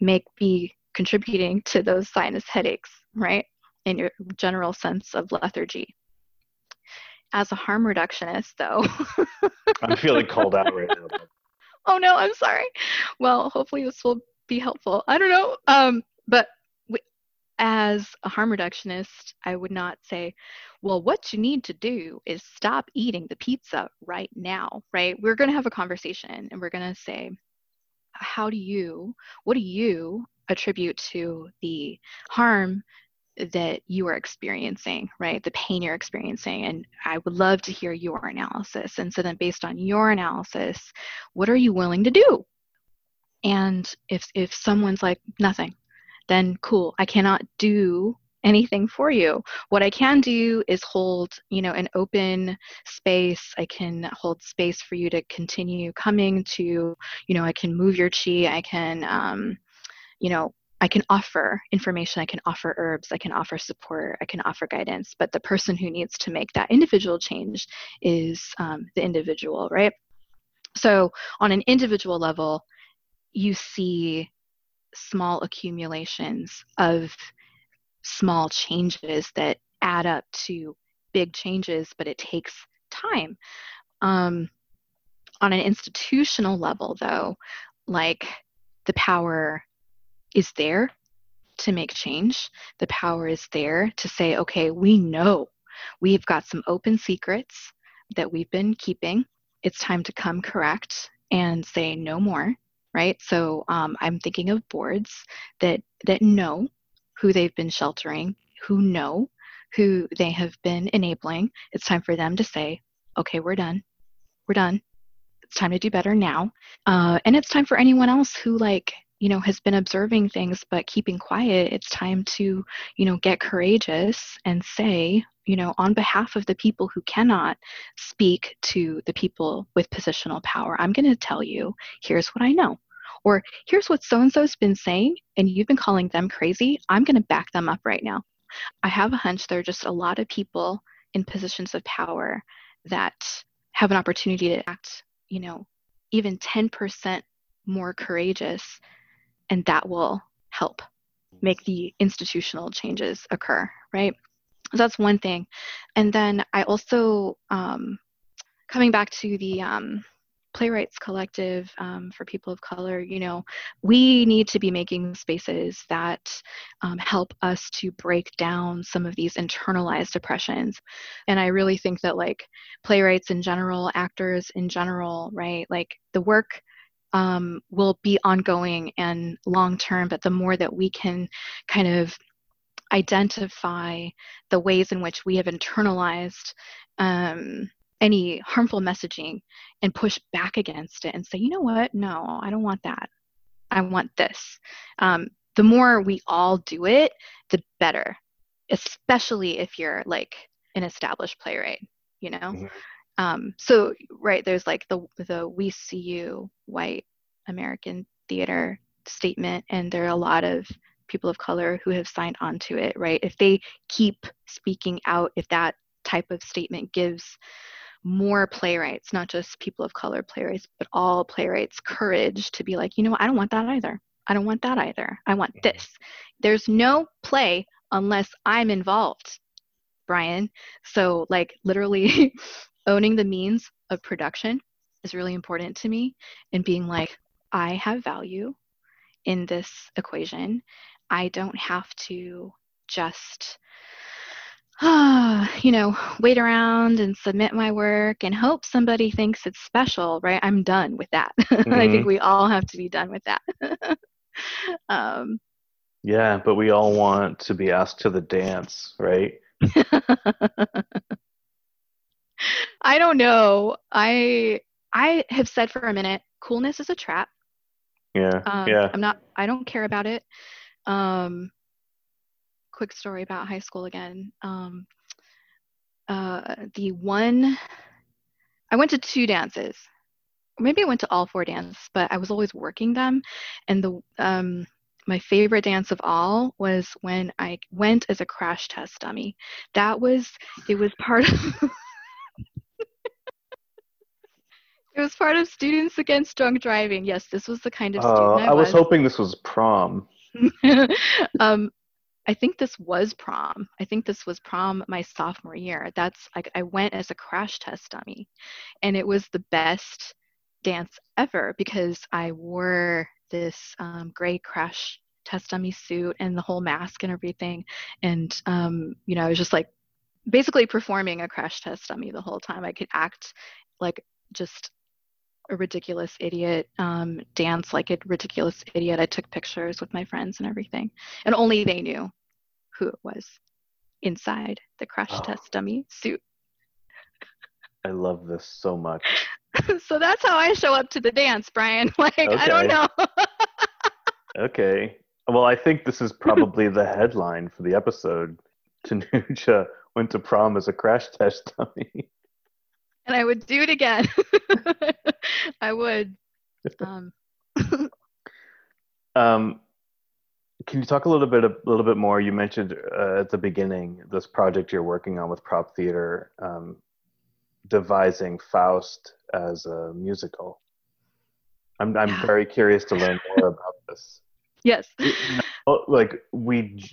may be contributing to those sinus headaches, right? In your general sense of lethargy. As a harm reductionist, though, I'm feeling called out right now. oh no, I'm sorry. Well, hopefully this will be helpful. I don't know. Um, but as a harm reductionist, I would not say, well, what you need to do is stop eating the pizza right now, right? We're going to have a conversation and we're going to say, how do you, what do you attribute to the harm that you are experiencing, right? The pain you're experiencing. And I would love to hear your analysis. And so then, based on your analysis, what are you willing to do? And if if someone's like nothing, then cool, I cannot do anything for you. What I can do is hold, you know, an open space. I can hold space for you to continue coming to, you know, I can move your chi. I can, um, you know, I can offer information, I can offer herbs, I can offer support, I can offer guidance, but the person who needs to make that individual change is um, the individual, right? So, on an individual level, you see small accumulations of small changes that add up to big changes, but it takes time. Um, on an institutional level, though, like the power is there to make change. The power is there to say, okay, we know we've got some open secrets that we've been keeping. It's time to come correct and say no more right? So um, I'm thinking of boards that that know who they've been sheltering, who know who they have been enabling. It's time for them to say, okay, we're done. We're done. it's time to do better now. Uh, and it's time for anyone else who like you know has been observing things but keeping quiet it's time to you know get courageous and say you know on behalf of the people who cannot speak to the people with positional power i'm going to tell you here's what i know or here's what so and so's been saying and you've been calling them crazy i'm going to back them up right now i have a hunch there are just a lot of people in positions of power that have an opportunity to act you know even 10% more courageous and that will help make the institutional changes occur, right? So that's one thing. And then I also, um, coming back to the um, Playwrights Collective um, for people of color, you know, we need to be making spaces that um, help us to break down some of these internalized oppressions. And I really think that, like, playwrights in general, actors in general, right, like, the work um, will be ongoing and long term, but the more that we can kind of identify the ways in which we have internalized um, any harmful messaging and push back against it and say, you know what, no, I don't want that. I want this. Um, the more we all do it, the better, especially if you're like an established playwright, you know? Mm-hmm. Um, so right there's like the the we see you white American theater statement, and there are a lot of people of color who have signed on to it. Right, if they keep speaking out, if that type of statement gives more playwrights, not just people of color playwrights, but all playwrights courage to be like, you know, I don't want that either. I don't want that either. I want mm-hmm. this. There's no play unless I'm involved, Brian. So, like, literally owning the means of production is really important to me and being like i have value in this equation i don't have to just you know wait around and submit my work and hope somebody thinks it's special right i'm done with that mm-hmm. i think mm-hmm. we all have to be done with that um, yeah but we all want to be asked to the dance right I don't know. I I have said for a minute, coolness is a trap. Yeah. Um, yeah. I'm not. I don't care about it. Um, quick story about high school again. Um, uh, the one, I went to two dances. Maybe I went to all four dances, but I was always working them. And the um, my favorite dance of all was when I went as a crash test dummy. That was it was part of It was part of Students Against Drunk Driving. Yes, this was the kind of student uh, I, I was. was. hoping this was prom. um, I think this was prom. I think this was prom my sophomore year. That's like I went as a crash test dummy, and it was the best dance ever because I wore this um, gray crash test dummy suit and the whole mask and everything, and um, you know I was just like basically performing a crash test dummy the whole time. I could act like just a ridiculous idiot um, dance like a ridiculous idiot. I took pictures with my friends and everything, and only they knew who it was inside the crash oh. test dummy suit. I love this so much. so that's how I show up to the dance, Brian. Like okay. I don't know. okay. Well, I think this is probably the headline for the episode. Tanuja went to prom as a crash test dummy and I would do it again. I would. Um. um, can you talk a little bit a little bit more? You mentioned uh, at the beginning this project you're working on with Prop Theater, um, devising Faust as a musical. I'm I'm very curious to learn more about this. Yes. Like we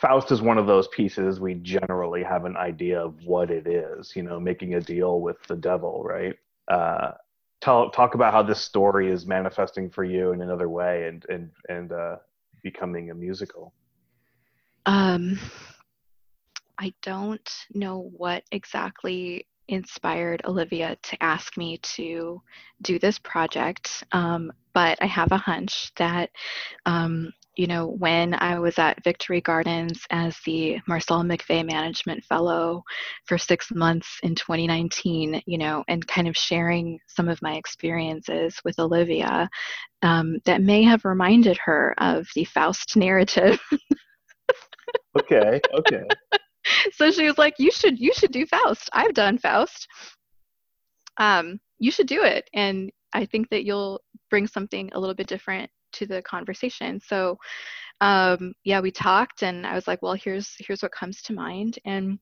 Faust is one of those pieces we generally have an idea of what it is, you know, making a deal with the devil, right? Uh, tell, talk about how this story is manifesting for you in another way and, and, and uh, becoming a musical. Um, I don't know what exactly inspired Olivia to ask me to do this project, um, but I have a hunch that um, you know, when I was at Victory Gardens as the Marcelle McVay Management Fellow for six months in 2019, you know, and kind of sharing some of my experiences with Olivia um, that may have reminded her of the Faust narrative. okay, okay. so she was like, "You should, you should do Faust. I've done Faust. Um, you should do it." And I think that you'll bring something a little bit different to the conversation. So um, yeah, we talked and I was like, well, here's here's what comes to mind. And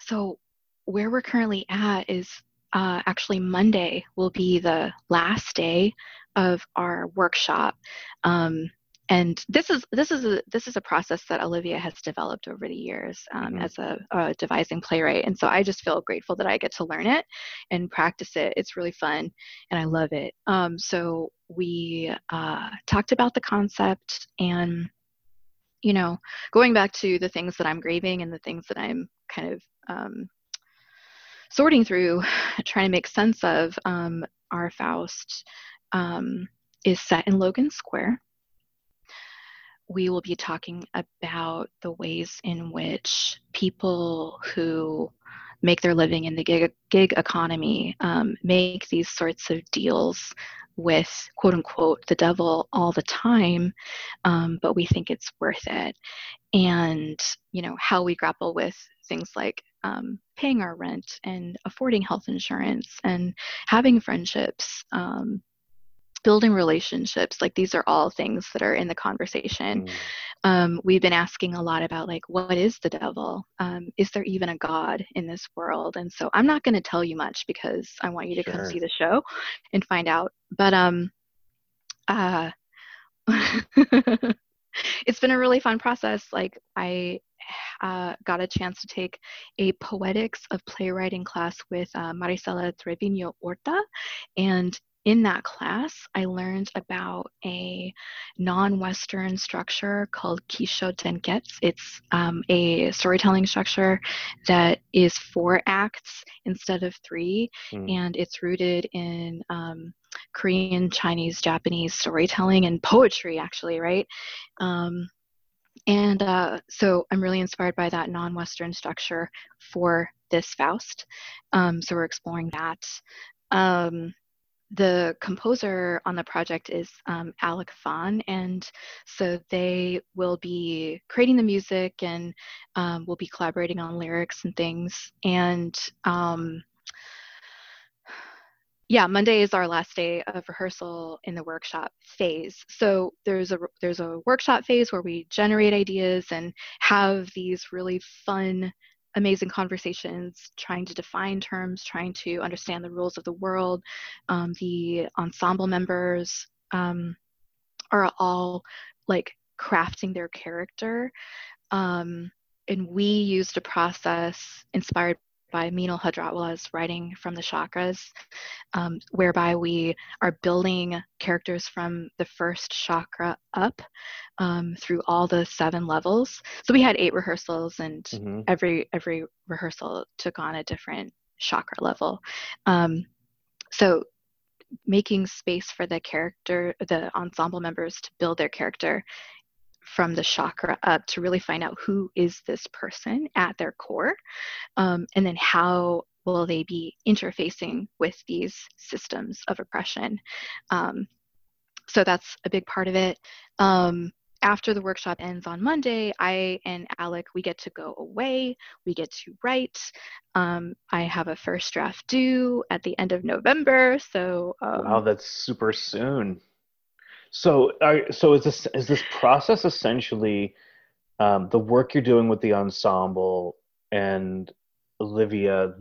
so where we're currently at is uh, actually Monday will be the last day of our workshop. Um, and this is this is a this is a process that Olivia has developed over the years um, mm-hmm. as a, a, devising playwright, and so I just feel grateful that I get to learn it and practice it. It's really fun, and I love it. Um, so we uh, talked about the concept, and you know, going back to the things that I'm graving and the things that I'm kind of um, sorting through, trying to make sense of. Um, our Faust um, is set in Logan Square we will be talking about the ways in which people who make their living in the gig, gig economy um, make these sorts of deals with quote unquote the devil all the time um, but we think it's worth it. And you know how we grapple with things like um, paying our rent and affording health insurance and having friendships um, building relationships like these are all things that are in the conversation. Mm. um, we've been asking a lot about like what is the devil? Um, is there even a god in this world? And so i'm not going to tell you much because i want you to sure. come see the show and find out. But um uh it's been a really fun process. Like i uh, got a chance to take a poetics of playwriting class with uh, Marisela Trevino Orta, and in that class, I learned about a non Western structure called Kishotenketsu. It's um, a storytelling structure that is four acts instead of three, mm. and it's rooted in um, Korean, Chinese, Japanese storytelling and poetry, actually, right? Um, and uh, so I'm really inspired by that non Western structure for this Faust. Um, so we're exploring that. The composer on the project is um, Alec Fawn, and so they will be creating the music and um, we'll be collaborating on lyrics and things. And um, yeah, Monday is our last day of rehearsal in the workshop phase. So there's a there's a workshop phase where we generate ideas and have these really fun amazing conversations, trying to define terms, trying to understand the rules of the world. Um, the ensemble members um, are all like crafting their character. Um, and we used a process inspired by Minal Hajratwala's writing from the chakras, um, whereby we are building characters from the first chakra up um, through all the seven levels. So we had eight rehearsals, and mm-hmm. every every rehearsal took on a different chakra level. Um, so making space for the character, the ensemble members to build their character from the chakra up to really find out who is this person at their core um, and then how will they be interfacing with these systems of oppression. Um, so that's a big part of it. Um, after the workshop ends on monday i and alec we get to go away we get to write. Um, i have a first draft due at the end of november so um, wow that's super soon so, are, so is this is this process essentially um, the work you're doing with the ensemble and Olivia,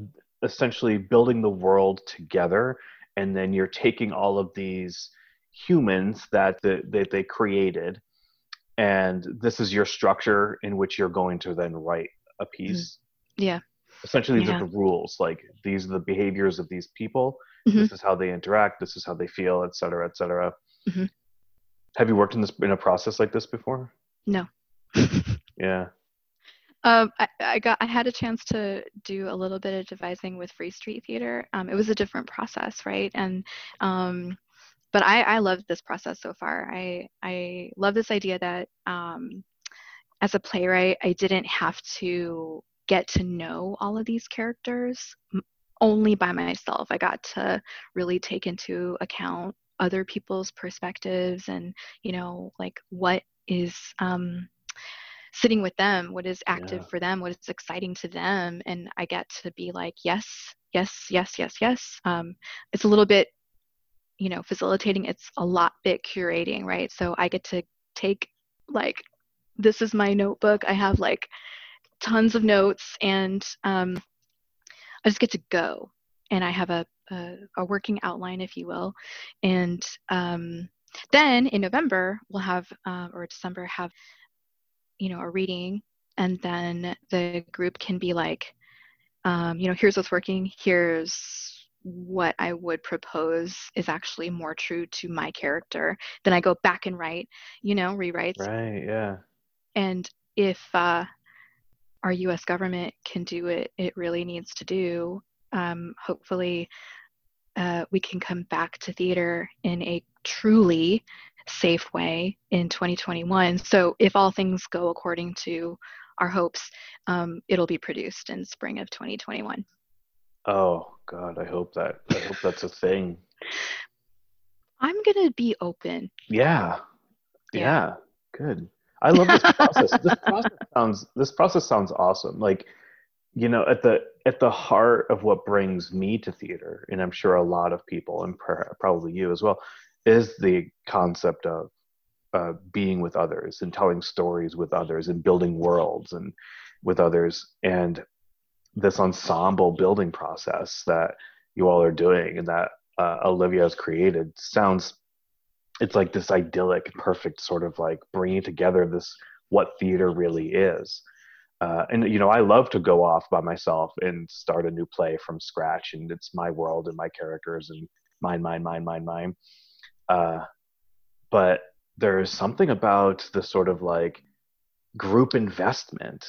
essentially building the world together, and then you're taking all of these humans that the, that they created, and this is your structure in which you're going to then write a piece. Mm-hmm. Yeah. Essentially, these yeah. are the rules. Like these are the behaviors of these people. Mm-hmm. This is how they interact. This is how they feel, et cetera, et cetera. Mm-hmm. Have you worked in this in a process like this before? No. yeah. Um, I, I, got I had a chance to do a little bit of devising with Free Street Theater. Um, it was a different process, right? And um, but I, I love this process so far. I I love this idea that um, as a playwright, I didn't have to get to know all of these characters only by myself. I got to really take into account other people's perspectives and you know like what is um, sitting with them what is active yeah. for them what is exciting to them and i get to be like yes yes yes yes yes um, it's a little bit you know facilitating it's a lot bit curating right so i get to take like this is my notebook i have like tons of notes and um, i just get to go and i have a, a, a working outline if you will and um, then in november we'll have uh, or december have you know a reading and then the group can be like um, you know here's what's working here's what I would propose is actually more true to my character. Then I go back and write, you know, rewrites. Right, yeah. And if uh, our US government can do it, it really needs to do, um, hopefully uh, we can come back to theater in a truly safe way in 2021. So if all things go according to our hopes, um, it'll be produced in spring of 2021. Oh God, I hope that I hope that's a thing. I'm gonna be open. Yeah. Yeah. yeah. Good. I love this process. this process sounds this process sounds awesome. Like, you know, at the at the heart of what brings me to theater, and I'm sure a lot of people, and probably you as well, is the concept of uh, being with others and telling stories with others and building worlds and with others. And this ensemble building process that you all are doing and that uh, Olivia has created sounds it's like this idyllic perfect sort of like bringing together this what theater really is uh, and you know i love to go off by myself and start a new play from scratch and it's my world and my characters and mine mine mine mine mine uh, but there's something about the sort of like group investment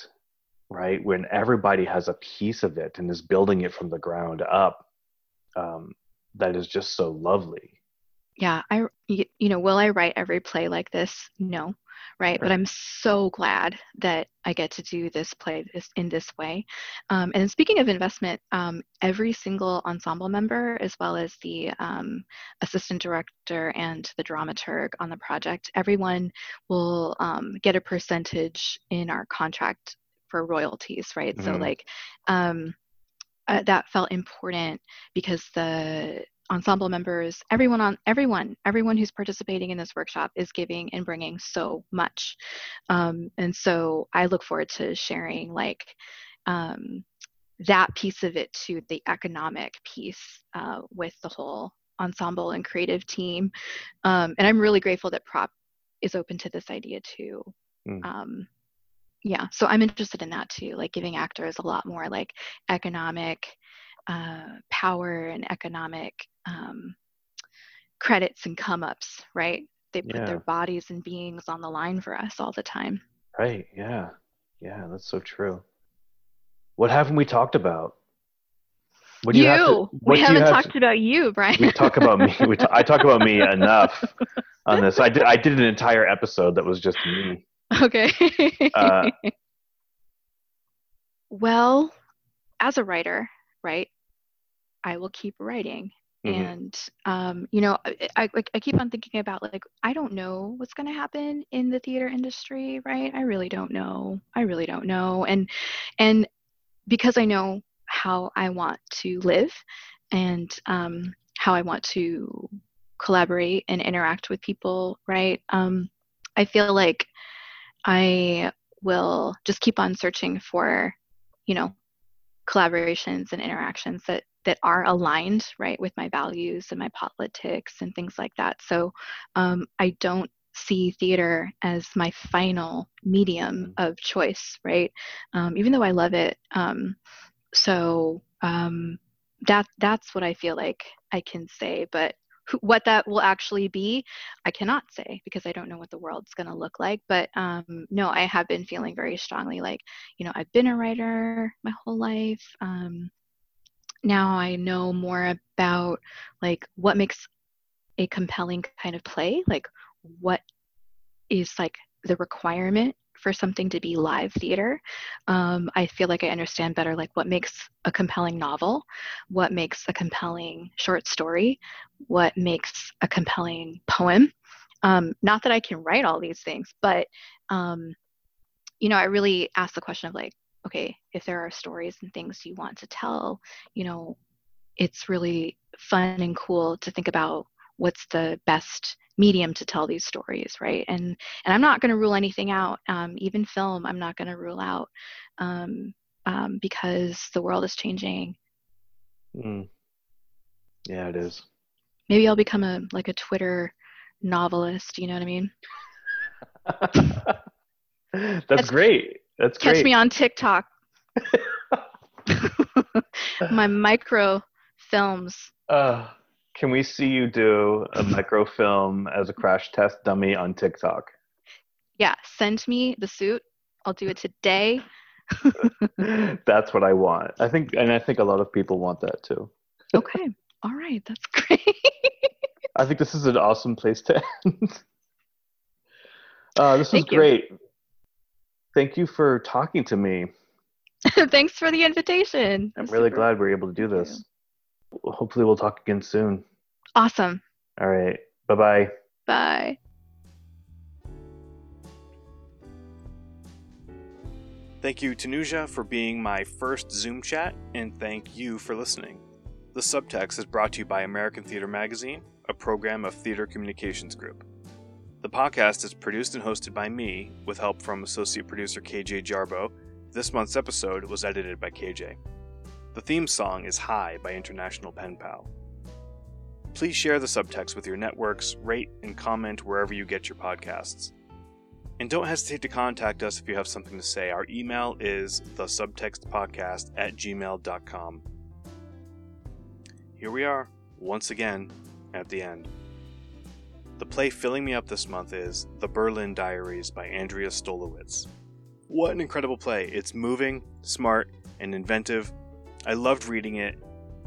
right? When everybody has a piece of it and is building it from the ground up, um, that is just so lovely. Yeah, I you know, will I write every play like this? No, right? right. But I'm so glad that I get to do this play this in this way. Um, and speaking of investment, um, every single ensemble member, as well as the um, assistant director and the dramaturg on the project, everyone will um, get a percentage in our contract for royalties, right? Mm-hmm. So like um, uh, that felt important because the ensemble members everyone on everyone everyone who's participating in this workshop is giving and bringing so much. Um, and so i look forward to sharing like um, that piece of it to the economic piece uh, with the whole ensemble and creative team. Um, and i'm really grateful that prop is open to this idea too. Mm. um, yeah so i'm interested in that too like giving actors a lot more like economic uh, power and economic um, credits and come ups right? They put yeah. their bodies and beings on the line for us all the time. Right yeah. Yeah that's so true. What haven't we talked about? What do you, you have to, we haven't have talked to, about you brian. We talk about me. We t- I talk about me enough on this. I did i did an entire episode that was just me. Okay. uh, well, as a writer, right, I will keep writing. Mm-hmm. And um, you know, I, I I keep on thinking about like I don't know what's going to happen in the theater industry, right? I really don't know. I really don't know. And and because I know how I want to live and um, how I want to collaborate and interact with people, right? Um, I feel like I will just keep on searching for, you know, collaborations and interactions that that are aligned right with my values and my politics and things like that. So um, I don't see theater as my final medium mm-hmm. of choice, right? Um, even though I love it. Um, so um, that that's what I feel like I can say. But what that will actually be, I cannot say because I don't know what the world's going to look like. But um, no, I have been feeling very strongly like, you know, I've been a writer my whole life. Um, now I know more about like what makes a compelling kind of play like what is like the requirement for something to be live theater. Um, i feel like i understand better like what makes a compelling novel what makes a compelling short story what makes a compelling poem. Um, not that i can write all these things but um, you know i really ask the question of like okay if there are stories and things you want to tell you know it's really fun and cool to think about what's the best medium to tell these stories right and and i'm not going to rule anything out um, even film i'm not going to rule out um, um, because the world is changing Mm. Yeah, it is. maybe i'll become a like a twitter novelist you know what i mean That's Catch- great. That's catch great. me on tiktok my micro films Uh, can we see you do a microfilm as a crash test dummy on TikTok? yeah send me the suit i'll do it today That's what I want. I think, and I think a lot of people want that too. okay all right that's great I think this is an awesome place to end. Uh, this was great. you. Great. Thank you for talking to me. thanks for the invitation I'm That's really glad we're able to do Thank this. Hopefully, we'll talk again soon. awesome All right. Bye bye. bye Thank you, Tanuja, for being my first Zoom chat, and thank you for listening. The Subtext is brought to you by American Theatre Magazine, a program of Theatre Communications Group. The podcast is produced and hosted by me, with help from associate producer KJ Jarbo. This month's episode was edited by KJ. The theme song is High by International Pen Pal. Please share the subtext with your networks, rate and comment wherever you get your podcasts. And don't hesitate to contact us if you have something to say. Our email is thesubtextpodcast at gmail.com. Here we are, once again, at the end. The play filling me up this month is The Berlin Diaries by Andrea Stolowitz. What an incredible play! It's moving, smart, and inventive. I loved reading it,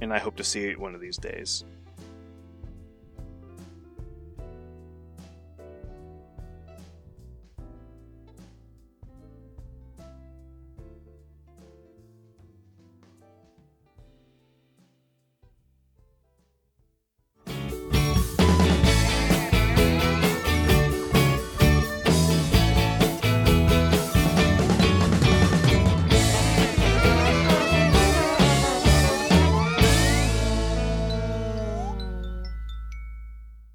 and I hope to see it one of these days.